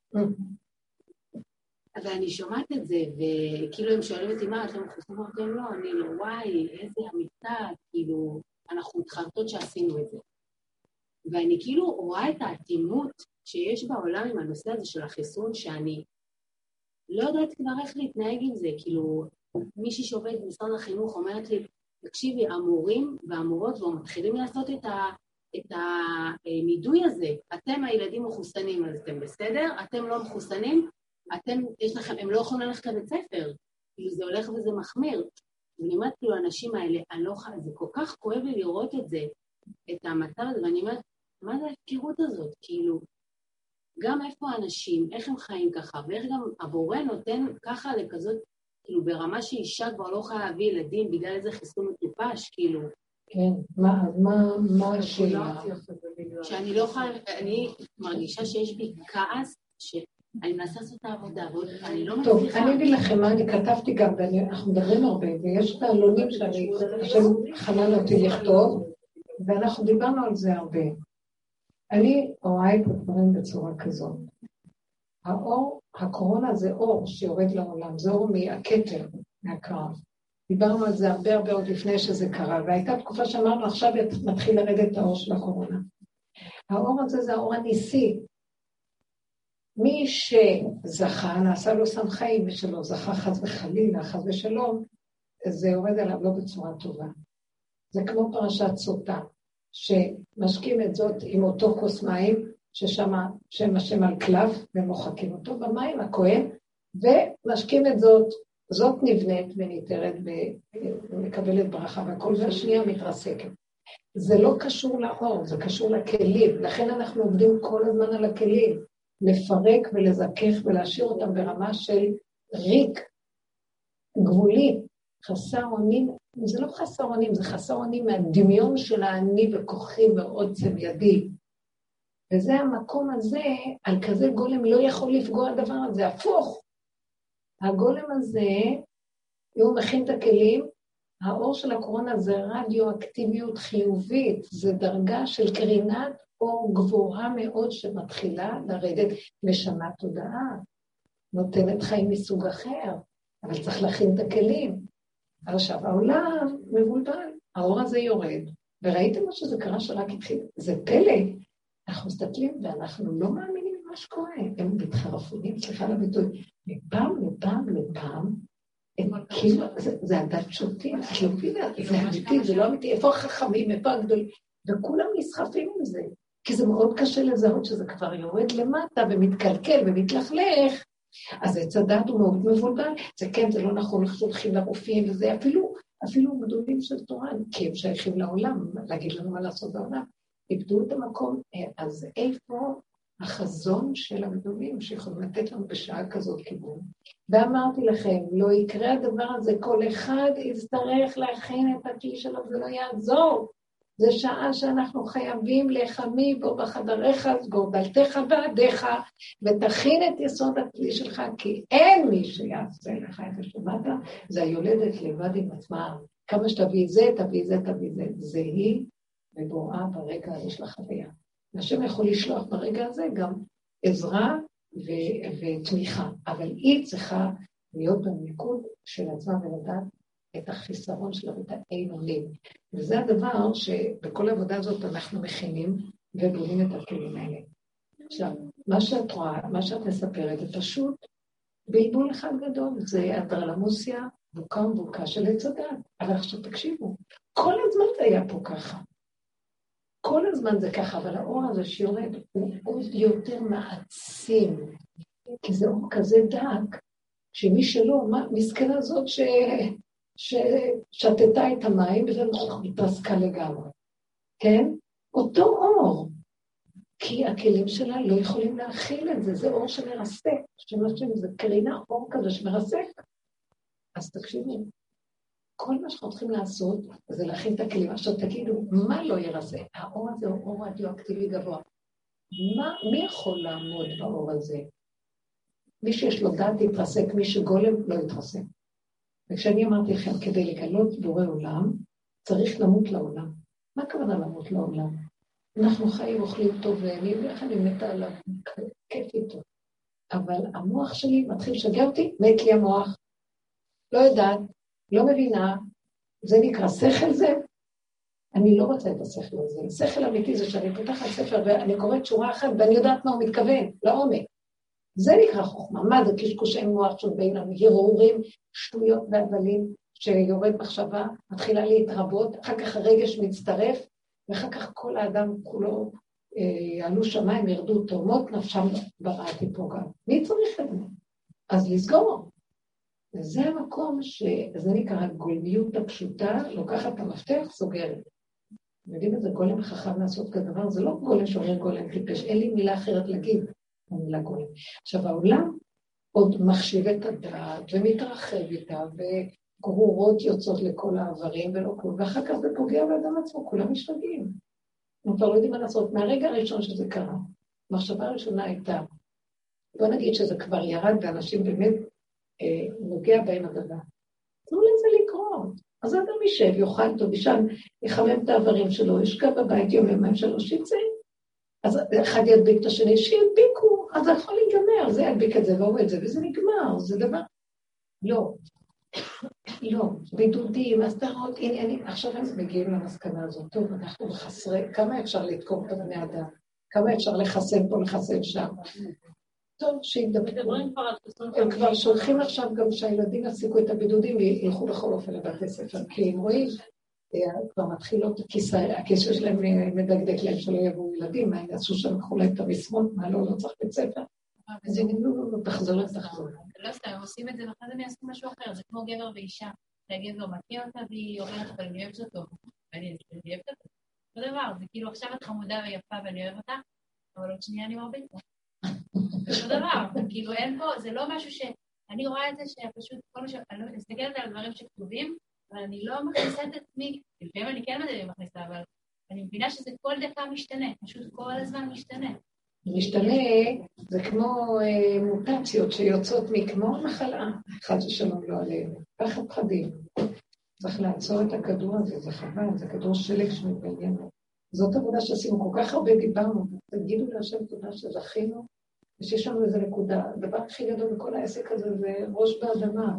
אבל אני שומעת את זה, וכאילו הם שואלים אותי, מה, אתם? אמרתי להם, לא, אני לא, וואי, איזה אמיתה, כאילו, אנחנו מתחרטות שעשינו את זה. ואני כאילו רואה את האטימות שיש בעולם עם הנושא הזה של החיסון, שאני לא יודעת כבר איך להתנהג עם זה, כאילו, מישהי שעובדת במשרד החינוך אומרת לי, תקשיבי, המורים והמורות כבר מתחילים לעשות את, ה, את הנידוי הזה. אתם הילדים מחוסנים, אז אתם בסדר, אתם לא מחוסנים, אתם, יש לכם, הם לא יכולים ללכת לבית ספר. כאילו זה הולך וזה מחמיר. ואני אומרת, כאילו, האנשים האלה, אני לא יכולה, זה כל כך כואב לי לראות את זה, את המצב הזה, ואני אומרת, מה זה ההפקרות הזאת? כאילו, גם איפה האנשים, איך הם חיים ככה, ואיך גם הבורא נותן ככה לכזאת כאילו ברמה שאישה כבר לא יכולה להביא ילדים בגלל איזה חיסון מטופש, כאילו. כן, מה, מה, מה השאלה? שאני לא יכולה, אני מרגישה שיש בי כעס, שאני מנסה לעשות את העבודה, ואני לא מצליחה. טוב, אני אגיד לכם מה, אני כתבתי גם, ואנחנו מדברים הרבה, ויש את העלונים שאני, השם חנן אותי לכתוב, ואנחנו דיברנו על זה הרבה. אני רואה את הדברים בצורה כזאת. האור, הקורונה זה אור שיורד לעולם, זה אור מהכתר, מהקרב. דיברנו על זה הרבה הרבה עוד לפני שזה קרה, והייתה תקופה שאמרנו, עכשיו מתחיל לרדת האור של הקורונה. האור הזה זה האור הניסי. מי שזכה, נעשה לו סם חיים, מי שלא זכה חס וחלילה, חס ושלום, זה יורד עליו לא בצורה טובה. זה כמו פרשת סוטה, שמשקים את זאת עם אותו כוס מים, ששם שם השם על כלב, ומוחקים אותו במים, הכהן, ומשקים את זאת, זאת נבנית וניתרת ומקבלת ברכה והכל, והשנייה מתרסקת. זה לא קשור לאור, זה קשור לכלים, לכן אנחנו עובדים כל הזמן על הכלים, לפרק ולזכך ולהשאיר אותם ברמה של ריק, גבולי, חסר אונים, זה לא חסר אונים, זה חסר אונים מהדמיון של האני וכוחי ועוצם ידי, וזה המקום הזה, על כזה גולם לא יכול לפגוע הדבר הזה, הפוך. הגולם הזה, אם הוא מכין את הכלים, האור של הקורונה זה רדיואקטיביות חיובית, זה דרגה של קרינת אור גבוהה מאוד שמתחילה לרדת, משנה תודעה, נותנת חיים מסוג אחר, אבל צריך להכין את הכלים. עכשיו, העולם מבולבל, האור הזה יורד, וראיתם מה שזה קרה שרק התחיל? זה פלא. אנחנו מסתכלים ואנחנו לא מאמינים למה שקורה. הם מתחרפונים, סליחה על הביטוי, מפעם לפעם לפעם, הם כאילו, זה הדת שוטים, זה אמיתי, זה לא אמיתי, איפה החכמים, איפה הגדולים, וכולם נסחפים עם זה, כי זה מאוד קשה לזהות שזה כבר יורד למטה ומתקלקל ומתלכלך, אז עץ הדת הוא מאוד מבולבל, זה כן, זה לא נכון, אנחנו הולכים לרופאים וזה, אפילו, אפילו גדולים של תורה, כי הם שייכים לעולם, להגיד לנו מה לעשות בעולם, איבדו את המקום, אה, אז איפה החזון של הגדולים שיכולים לתת לנו בשעה כזאת כיוון. ואמרתי לכם, לא יקרה הדבר הזה, כל אחד יצטרך להכין את הכלי שלו, זה לא יעזור. זו שעה שאנחנו חייבים לחמי בו בחדריך, סגור דלתך ועדיך, ותכין את יסוד הכלי שלך, כי אין מי שיעשה לך את השמעת, זה היולדת לבד עם עצמה. כמה שתביא זה, תביא זה, תביא זה. זה היא ובוראה ברגע הזה של החוויה. השם יכול לשלוח ברגע הזה גם עזרה ו- ותמיכה, אבל היא צריכה להיות במיקוד של עצמה ולדעת את החיסרון שלה ואת האין אונים. וזה הדבר שבכל העבודה הזאת אנחנו מכינים ובונים את הכלים האלה. עכשיו, מה שאת רואה, מה שאת מספרת, זה פשוט בלבול אחד גדול, זה אנדרלמוסיה, בוקה ומבוקה של עץ הדת. אבל עכשיו תקשיבו, כל הזמן זה היה פה ככה. כל הזמן זה ככה, אבל האור הזה שיורד הוא עוד יותר מעצים, כי זה אור כזה דק, שמי שלא, מה, מסכנה זאת ש... ששתתה את המים והתרסקה לגמרי, כן? אותו אור, כי הכלים שלה לא יכולים להכיל את זה, זה אור שמרסק, שמשהו, זה קרינה אור כזה שמרסק. אז תקשיבו, כל מה שאנחנו צריכים לעשות זה להכין את הכלים. עכשיו תגידו, מה לא ירסק? האור הזה הוא אור רדיואקטיבי גבוה. מה, מי יכול לעמוד באור הזה? מי שיש לו דעת יתרסק, מי שגולם לא יתרסק. וכשאני אמרתי לכם, כדי לגלות בורא עולם, צריך למות לעולם. מה הכוונה למות לעולם? אנחנו חיים, אוכלים טוב, ואני, איך אני מתה עליו, כיף איתו. אבל המוח שלי מתחיל לשגע אותי, מת לי המוח. לא יודעת, לא מבינה, זה נקרא שכל זה? אני לא רוצה את השכל הזה. שכל אמיתי זה שאני פותחת ספר ואני קוראת שורה אחת ואני יודעת מה הוא מתכוון, לעומק. זה נקרא חוכמה. מה זה קשקושי מוח של בין הרהורים, שטויות והבלים, שיורד מחשבה, מתחילה להתרבות, אחר כך הרגש מצטרף, ואחר כך כל האדם כולו אה, יעלו שמיים, ירדו תאומות, נפשם בראתי פה גם. מי צריך את זה? אז לסגור. וזה המקום שזה נקרא הגולמיות הפשוטה, לוקחת את המפתח, סוגרת. אתם יודעים איזה גולם חכם לעשות כזה דבר? זה לא גולם שאומר גולם טיפש, אין לי מילה אחרת להגיד במילה גולם. עכשיו, העולם עוד מחשיב את הדעת ומתרחב איתה, וגרורות יוצאות לכל העברים ולא כלום, ואחר כך זה פוגע באדם עצמו, כולם משתגעים. אנחנו כבר לא יודעים מה לעשות. מהרגע הראשון שזה קרה, המחשבה הראשונה הייתה, בוא נגיד שזה כבר ירד ואנשים באמת אה, נוגע בהם הדבר. תנו לזה לקרות. אז אדם יישב, יאכל טוב, ישן, יחמם את האיברים שלו, ישכב בבית יום, יומיים, שלוש, יצא. אז אחד ידביק את השני, שידביקו, אז זה יכול להיגמר, זה ידביק את זה והוא את זה, וזה נגמר, זה דבר... לא, לא, בידודים, הסתרות, עניינים, עכשיו הם מגיעים למסקנה הזאת, טוב, אנחנו חסרי, כמה אפשר לתקוף את הבני אדם? כמה אפשר לחסן פה, לחסן שם? טוב, שידברו. הם כבר שולחים עכשיו גם שהילדים יפסיקו את הבידודים וילכו בכל אופן לבתי ספר, כי הם רואים, אה, כבר מתחילות, הכיסא שלהם מדקדק להם שלא יבואו ילדים, מה יעשו שם, יקחו להם את המסרון, מה לא, לא צריך בית ספר. אז הם יגידו, לו, תחזור, תחזור. לא סתם, הם עושים את זה, ואחרי זה הם יעשו משהו אחר, זה כמו גבר ואישה. והגבר מכיר אותה והיא אומרת, אבל אני אוהבת אותו. ואני אוהבת אותו. אותו דבר, זה כאילו עכשיו את חמודה ויפה ואני אוהב אותה, אבל עוד שנייה אני מרבית אותה. אותו דבר, כאילו אין פה, זה לא משהו ש... אני רואה את זה שפשוט כל מה ש... אני לא מסתכלת על דברים שכתובים, אבל אני לא מכניסה את עצמי, לפעמים אני כן מכניסה, אבל אני מבינה שזה כל דקה משתנה, פשוט כל הזמן משתנה. משתנה, זה כמו אה, מוטציות שיוצאות מכמו מחלה, חד ושלום לא עלינו, פחד פחדים. צריך לעצור את הכדור הזה, זה חבל, זה כדור שלג שמתגלגל. זאת עבודה שעשינו, כל כך הרבה דיברנו, תגידו להשם תודה שזכינו, ושיש לנו איזו נקודה. הדבר הכי גדול בכל העסק הזה זה ראש באדמה.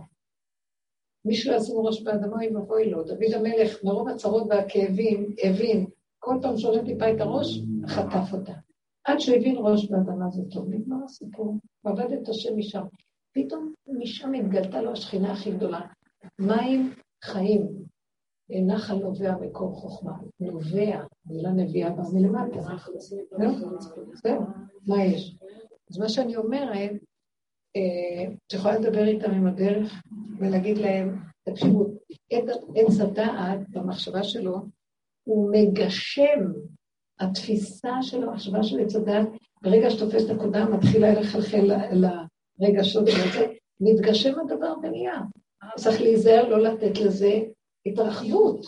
מי שלא ישימו ראש באדמה, אוי ואבוי לו. דוד המלך, מרוב הצרות והכאבים, הבין, כל פעם שעולה טיפה את הראש, חטף אותה. עד שהוא הבין ראש באדמה זה טוב, נגמר הסיפור. עבד את השם משם. פתאום משם התגלתה לו השכינה הכי גדולה. מים חיים. נחל נובע מקור חוכמה. נובע, מילה נביאה באה מלמטה. זהו, מה יש? אז מה שאני אומרת, אה, את יכולה לדבר איתם עם הדרך ולהגיד להם, תקשיבו, עץ הדעת במחשבה שלו, הוא מגשם, התפיסה של המחשבה של עץ הדעת, ברגע שתופס נקודה, מתחילה לחלחל לרגשות וזה, מתגשם הדבר ונהיה. צריך להיזהר לא לתת לזה התרחבות.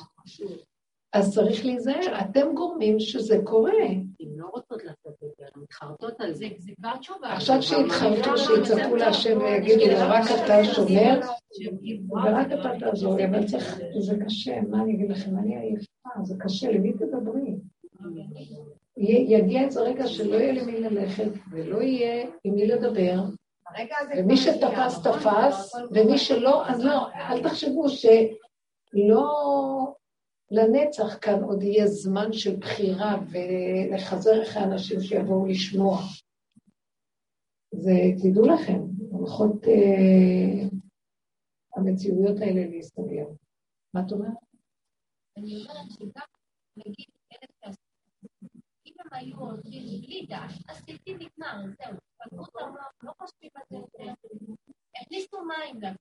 אז צריך להיזהר, אתם גורמים שזה קורה. הן לא רוצות לעשות את זה, מתחרטות על זה. זה כבר תשובה. עכשיו שיתחרטו, שיצעקו להשם ויגידו לו, רק אתה שומר, ורק אתה תעזור לי, אבל צריך, זה קשה, מה אני אגיד לכם, אני עייפה, זה קשה, למי תדברי? יגיע איזה רגע שלא יהיה למי ללכת, ולא יהיה עם מי לדבר, ומי שתפס תפס, ומי שלא, אז לא, אל תחשבו שלא לנצח כאן עוד יהיה זמן של בחירה ולחזר אחרי אנשים שיבואו לשמוע. זה, תדעו לכם, הולכות אה, המציאויות האלה להסתגר. מה את אומרת? אני אומרת שגם, נגיד, אם הם היו הולכים בלי דת, אז סיפי נגמר, זהו, פגעו אותם, לא חושבים על זה, הכניסו מים להם.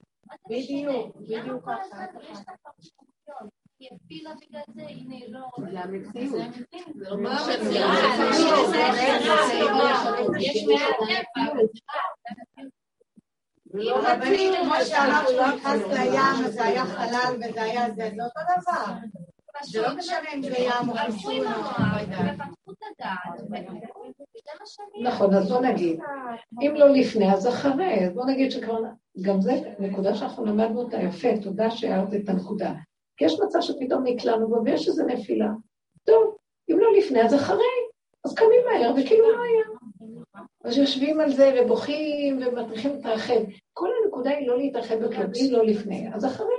בדיוק, בדיוק ככה. היא הפילה בגלל זה, הנה לא... זה המציאות. זה לא יש מעט לא רבנים, כמו שאמרנו, לא נכנס לים, אז זה היה חלל וזה היה זה, זה אותו דבר. זה לא משנה אם זה ים או חיסון או... נכון, אז בוא נגיד, אם לא לפני, אז אחרי, בוא נגיד שכבר, גם זה נקודה שאנחנו למדנו אותה יפה, תודה שהערת את הנקודה. כי יש מצב שפתאום נקלענו בו ויש איזו נפילה. טוב, אם לא לפני, אז אחרי, אז קמים מהר וכאילו לא היה. אז יושבים על זה ובוכים ומטריחים להתרחב. כל הנקודה היא לא להתרחב בכלום, אם לא לפני, אז אחרי.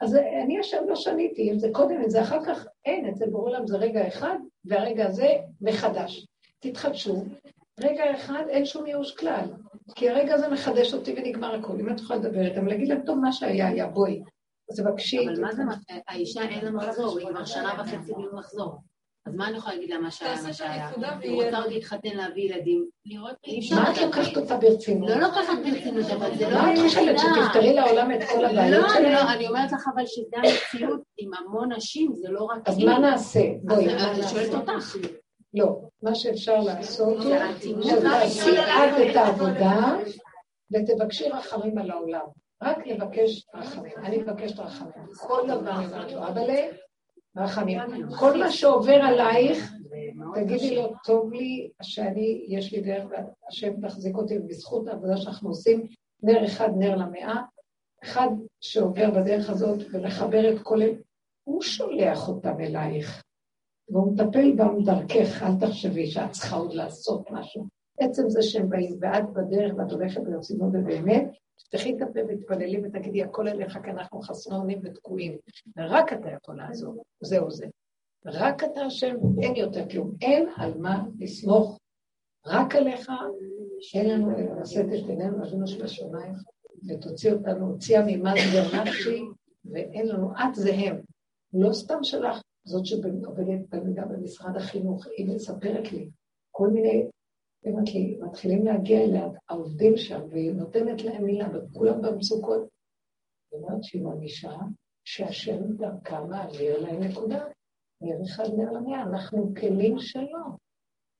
אז אני עכשיו לא שניתי, אם זה קודם, אם זה אחר כך, אין, אצל בורא עולם זה רגע אחד, והרגע הזה מחדש. תתחדשו, רגע אחד אין שום ייאוש כלל, כי הרגע הזה מחדש אותי ונגמר הכול. אם את יכולה לדבר איתם, להגיד להם, טוב, מה שהיה היה, בואי. אז תבקשי. אבל מה זה, האישה אין לה מחזור, היא כבר שנה וחצי בלי מחזור. אז מה אני יכולה להגיד לה מה שהיה, מה שהיה? היא רוצה עוד להתחתן, להביא ילדים. מה את לוקחת אותה ברצינות? לא לוקחת ברצינות, אבל זה לא מה את חושבת, שתפתרי לעולם את כל הבעיות לא, שלהם? אני אומרת לך אבל שזה המציאות עם המון נשים, זה לא רק אז מה נעשה? בואי. אני שואלת אותך. לא, מה שאפשר לעשות הוא שתעשי את את העבודה ותבקשי רחמים על העולם. רק לבקש רחמים. אני מבקשת רחמים. כל דבר אני אומרת לו, אבאלה, רחמים. כל מה שעובר עלייך, תגידי לו, טוב לי שאני, יש לי דרך, השם תחזיק אותי, ובזכות העבודה שאנחנו עושים, נר אחד, נר למאה, אחד שעובר בדרך הזאת ולחבר את כל... הוא שולח אותם אלייך, והוא מטפל בם דרכך, אל תחשבי שאת צריכה עוד לעשות משהו. עצם זה שהם באים, ואת בדרך ואת הולכת ברצינות ובאמת, תפתחי את הפה ותתפללי ותגידי, הכל אליך, כי אנחנו חסרי אונים ותקועים. ורק אתה יכול לעזור, זהו זה. רק אתה השם, אין יותר כלום. אין על מה לסמוך. רק עליך, אין לנו לשאת את עינינו אבינו שבשמיים, ותוציא אותנו, הוציאה ממזגר נפשי, ואין לנו, את זה הם. לא סתם שלך, זאת שעובדת תלמידה במשרד החינוך, היא מספרת לי כל מיני מתחילים להגיע אליה העובדים שם, והיא נותנת להם מילה, וכולם במצוקות. היא אומרת שהיא מרגישה שהשם דרכה מעביר להם נקודה. נר אחד נר למאה, אנחנו כלים שלו.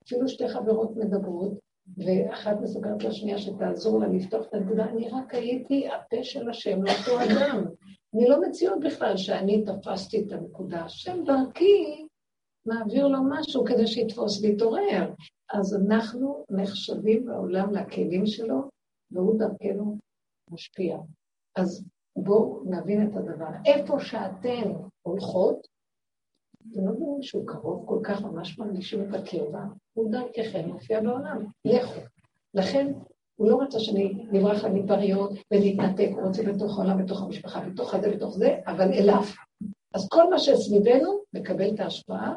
אפילו שתי חברות מדברות, ואחת מספרת לשנייה שתעזור לה לפתוח את הנקודה, אני רק הייתי הפה של השם לאותו אדם. אני לא מציאות בכלל שאני תפסתי את הנקודה. השם דרכי מעביר לו משהו כדי שיתפוס ויתעורר. אז אנחנו נחשבים בעולם לכלים שלו, והוא דרכנו משפיע. אז בואו נבין את הדבר. איפה שאתן הולכות, אתם לא מבינים שהוא קרוב כל כך, ממש מרגישים את הקרבה, הוא דרככם מופיע בעולם. לכו. לכן, הוא לא רצה שאני נברח למדבריות ונתנתק, הוא רוצה בתוך העולם, בתוך המשפחה, בתוך הזה, בתוך זה, אבל אליו. אז כל מה שסביבנו מקבל את ההשפעה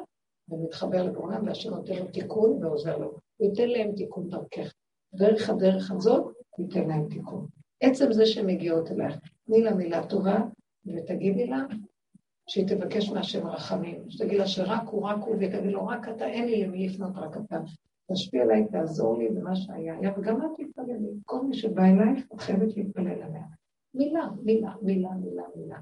ומתחבר לבורנם, והשם נותן לו תיקון ועוזר לו. הוא ייתן להם תיקון דרכך. דרך הדרך הזאת, ייתן להם תיקון. עצם זה שהן מגיעות אלייך, תני לה מילה טובה ותגידי לה שהיא תבקש מהשם רחמים. שתגיד לה שרק הוא, רק הוא, ותגיד לו, רק אתה, אין לי למי לפנות, רק אתה. תשפיע עליי, תעזור לי במה שהיה היה, וגם את תתפללי. כל מי שבא אלייך, את חייבת להתפלל עליה. מילה, מילה, מילה, מילה, מילה.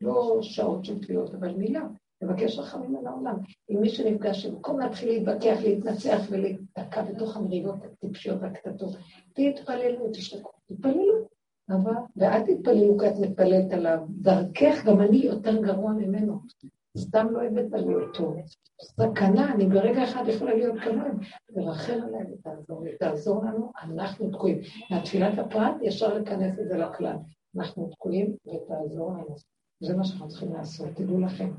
לא שעות של תפילות, אבל מילה. לבקש רחמים על העולם. עם מי שנפגש, במקום להתחיל להתווכח, להתנצח ולהתקע בתוך המריבות הטיפשיות והקטטות, תתפללו, תשתקו, תתפללו. אבל, ואל תתפללו כי את מתפללת עליו. דרכך גם אני יותר גרוע ממנו. סתם לא הבאת לי אותו. סכנה, אני ברגע אחד יכולה להיות כמוהם. תרחם עליהם ותעזור לי, תעזור לנו, אנחנו תקועים. מהתפילת הפרט ישר את זה לכלל. אנחנו תקועים ותעזור לנו. זה מה שאנחנו צריכים לעשות, תדעו לכם.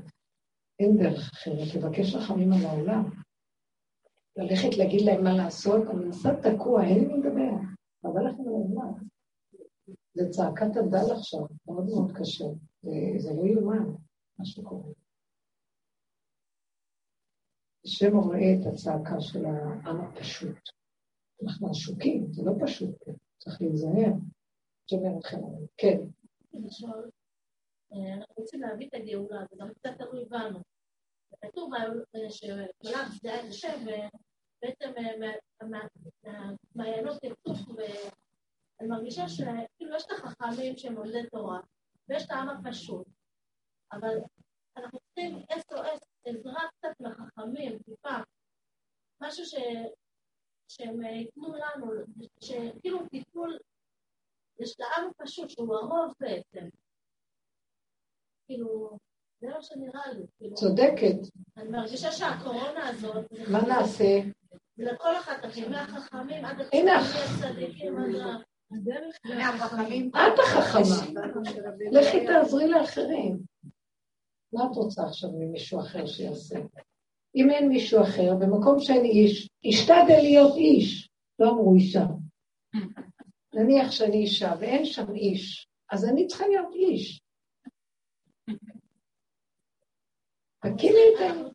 אין דרך אחרת, לבקש רחמים על העולם. ללכת להגיד להם מה לעשות, מנסה תקוע, אין לי לדבר. אבל לכם על הזמן. זה צעקת הדל עכשיו, מאוד מאוד קשה. זה לא יאומן, מה שקורה. השם רואה את הצעקה של העם הפשוט. אנחנו עשוקים, זה לא פשוט, צריך להיזהר. שומר אתכם. כן. אה, אנחנו רוצים להביא את הגאולה, זה גם קצת תלוי בנו. כתוב שמלאך שדה את השם, ובעצם מעיינות יצוף, ואני מרגישה שכאילו יש את החכמים שהם עובדי תורה, ויש את העם הפשוט, אבל אנחנו צריכים SOS, עזרה קצת לחכמים, טיפה, משהו ש... שהם ייתנו לנו, שכאילו טיפול, יש את העם הפשוט, שהוא הרוב בעצם. כאילו, זה מה שנראה לי. כאילו. צודקת. אני מרגישה שהקורונה הזאת... מה נעשה? לכל החתכים, מהחכמים עד הצדיקים, את החכמה. לכי תעזרי לאחרים. מה את רוצה עכשיו ממישהו אחר שיעשה? אם אין מישהו אחר, במקום שאין איש, השתדל להיות איש, לא אמרו אישה. נניח שאני אישה ואין שם איש, אז אני צריכה להיות איש. תקימי את זה.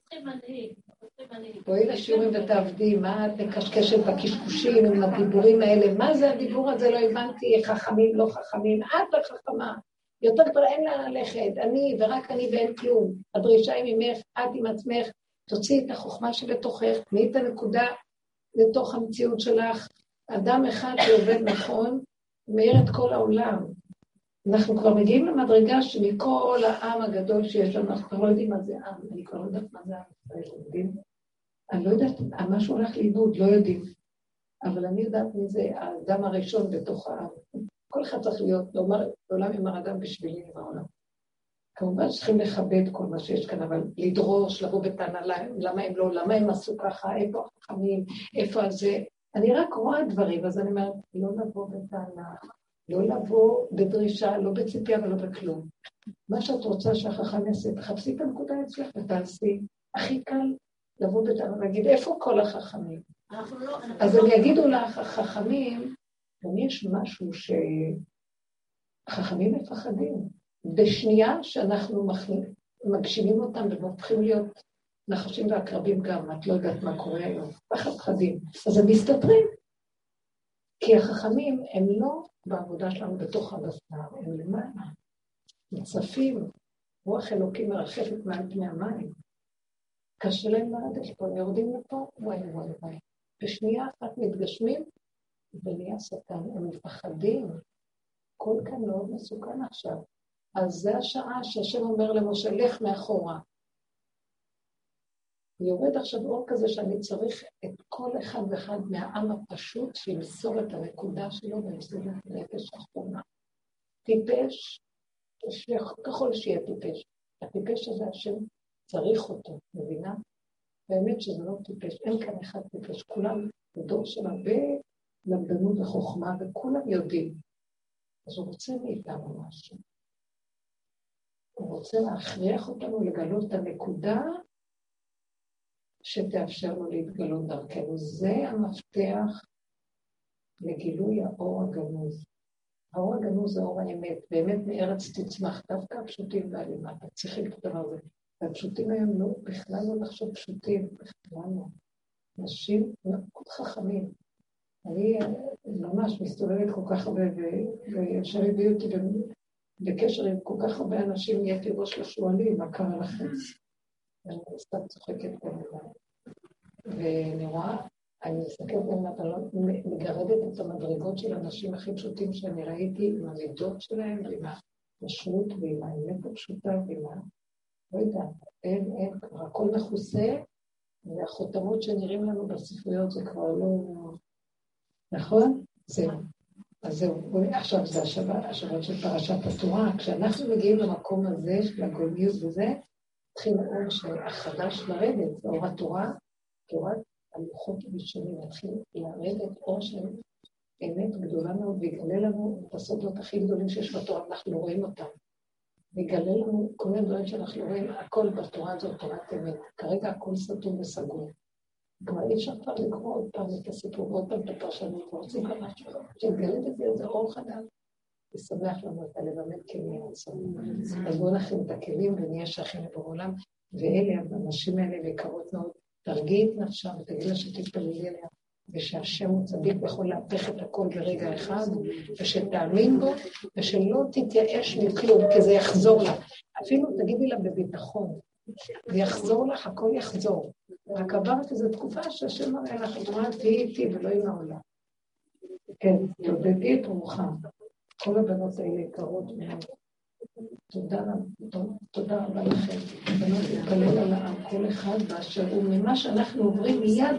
בואי לשיעורים ותעבדי, מה את מקשקשת בקשקושים עם הדיבורים האלה? מה זה הדיבור הזה? לא הבנתי, חכמים, לא חכמים. את החכמה. יותר כבר אין לאן ללכת, אני ורק אני ואין כלום. הדרישה היא ממך, את עם עצמך, תוציאי את החוכמה שבתוכך, תני את הנקודה לתוך המציאות שלך. אדם אחד שעובד נכון, מאיר את כל העולם. אנחנו כבר מגיעים למדרגה שמכל העם הגדול שיש לנו, אנחנו כבר לא יודעים מה זה עם, אני כבר לא יודעת מה זה עם ישראל, יודעים? אני לא יודעת, משהו הולך לאיבוד, לא יודעים. אבל אני יודעת מי זה האדם הראשון בתוך העם. כל אחד צריך להיות, לומר, לעולם יאמר אדם בשבילי עם העולם. כמובן שצריכים לכבד כל מה שיש כאן, אבל לדרוש, לבוא בטענה למה הם לא, למה הם עשו ככה, איפה החכמים, איפה הזה. אני רק רואה דברים, אז אני אומרת, לא לבוא בטענה, לא לבוא בדרישה, לא בציפייה ולא בכלום. מה שאת רוצה שהחכם יעשה, תחפשי את הנקודה אצלך ותעשי. הכי קל לבוא בטענה ולהגיד, איפה כל החכמים? לא, אז הם לא- יגידו לך, החכמים, גם יש משהו שחכמים מפחדים. בשנייה שאנחנו מגשימים אותם והופכים להיות נחשים ועקרבים גם, את לא יודעת מה קורה היום, פחד פחדים. אז הם מסתתרים. כי החכמים הם לא בעבודה שלנו בתוך הבשר, הם למעלה. מוצפים, רוח אלוקים מרחפת מעל פני המים. קשה להם לרדת פה, יורדים לפה, וואי וואי וואי. בשנייה אחת מתגשמים, ונהיה שטן, הם מפחדים. הכל כאן מאוד מסוכן עכשיו. אז זה השעה שהשם אומר למשה, לך מאחורה. יורד עכשיו אור כזה שאני צריך את כל אחד ואחד מהעם הפשוט שימסור את הנקודה שלו וימסור את הנפש האחרונה. טיפש, ככל שיהיה טיפש. הטיפש הזה, השם צריך אותו, מבינה? באמת שזה לא טיפש, אין כאן אחד טיפש, כולם בדור של הרבה למדנות וחוכמה, וכולם יודעים. אז הוא רוצה מאיתנו משהו. הוא רוצה להכריח אותנו לגלות את הנקודה שתאפשר לו להתגלות דרכנו. זה המפתח לגילוי האור הגנוז. האור הגנוז זה אור האמת, באמת מארץ תצמח, דווקא הפשוטים והלימה, צריכים את הדבר הזה. והפשוטים היום לא, בכלל לא לחשוב פשוטים, בכלל לא. אנשים מאוד חכמים. אני ממש מסתובבת כל כך הרבה, וישר הביאו אותי בקשר עם כל כך הרבה אנשים, נהייתי ראש לשועלים, מה קרה לכם? אני סתם צוחקת כמובן. ואני רואה, אני מסתכלת על מגרדת את המדרגות של האנשים הכי פשוטים שאני ראיתי, עם המידות שלהם, ועם הפשרות, ועם האמת הפשוטה, ועם ה... לא יודעת, אין, אין, כבר הכל מכוסה, והחותמות שנראים לנו בספריות זה כבר לא... נכון? זהו. אז זהו, עכשיו זה השבת, של פרשת התורה. כשאנחנו מגיעים למקום הזה, של הגולמיות וזה, מתחיל האור החדש לרדת, זה אור התורה, תורת הלוחות הראשונים, מתחיל לרדת אור של אמת גדולה מאוד, ויגלה לנו את הסודות הכי גדולים שיש בתורה, אנחנו רואים אותם. ויגלה לנו כל מיני דברים שאנחנו רואים, הכל בתורה הזאת תורת אמת. כרגע הכל סתום וסגור. כבר אי אפשר כבר לקרוא עוד פעם את הסיפור, עוד פעם את הפרשנות, ורוצים כבר משהו, שיתגלה בזה איזה אור חדש. ישמח לנו את הלב המת כלים אז בואו נכין את הכלים ונהיה שייכים לבורא עולם, ואלה, הנשים האלה יקרות מאוד, תרגיעי את נפשה ותגיד לה שתתפללי עליה, ושהשם הוא צדיק ויכול להפך את הכל ברגע אחד, ושתאמין בו, ושלא תתייאש מכלום, כי זה יחזור לה. אפילו תגידי לה בביטחון, זה יחזור לך, הכל יחזור. רק עברת איזו תקופה שהשם מראה לך, את תהיי איתי ולא עם העולם. כן, תודדי את רוחם. כל הבנות האלה יקרות מאוד. תודה, רבה לכם. בנות להתפלל על העם, כל אחד באשר הוא, ממה שאנחנו עוברים מיד,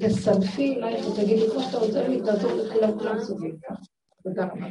תסלפי אלייך ותגידי, כמו שאתה עוזר לי, תעזור לכולם, כולם סובבים. תודה רבה.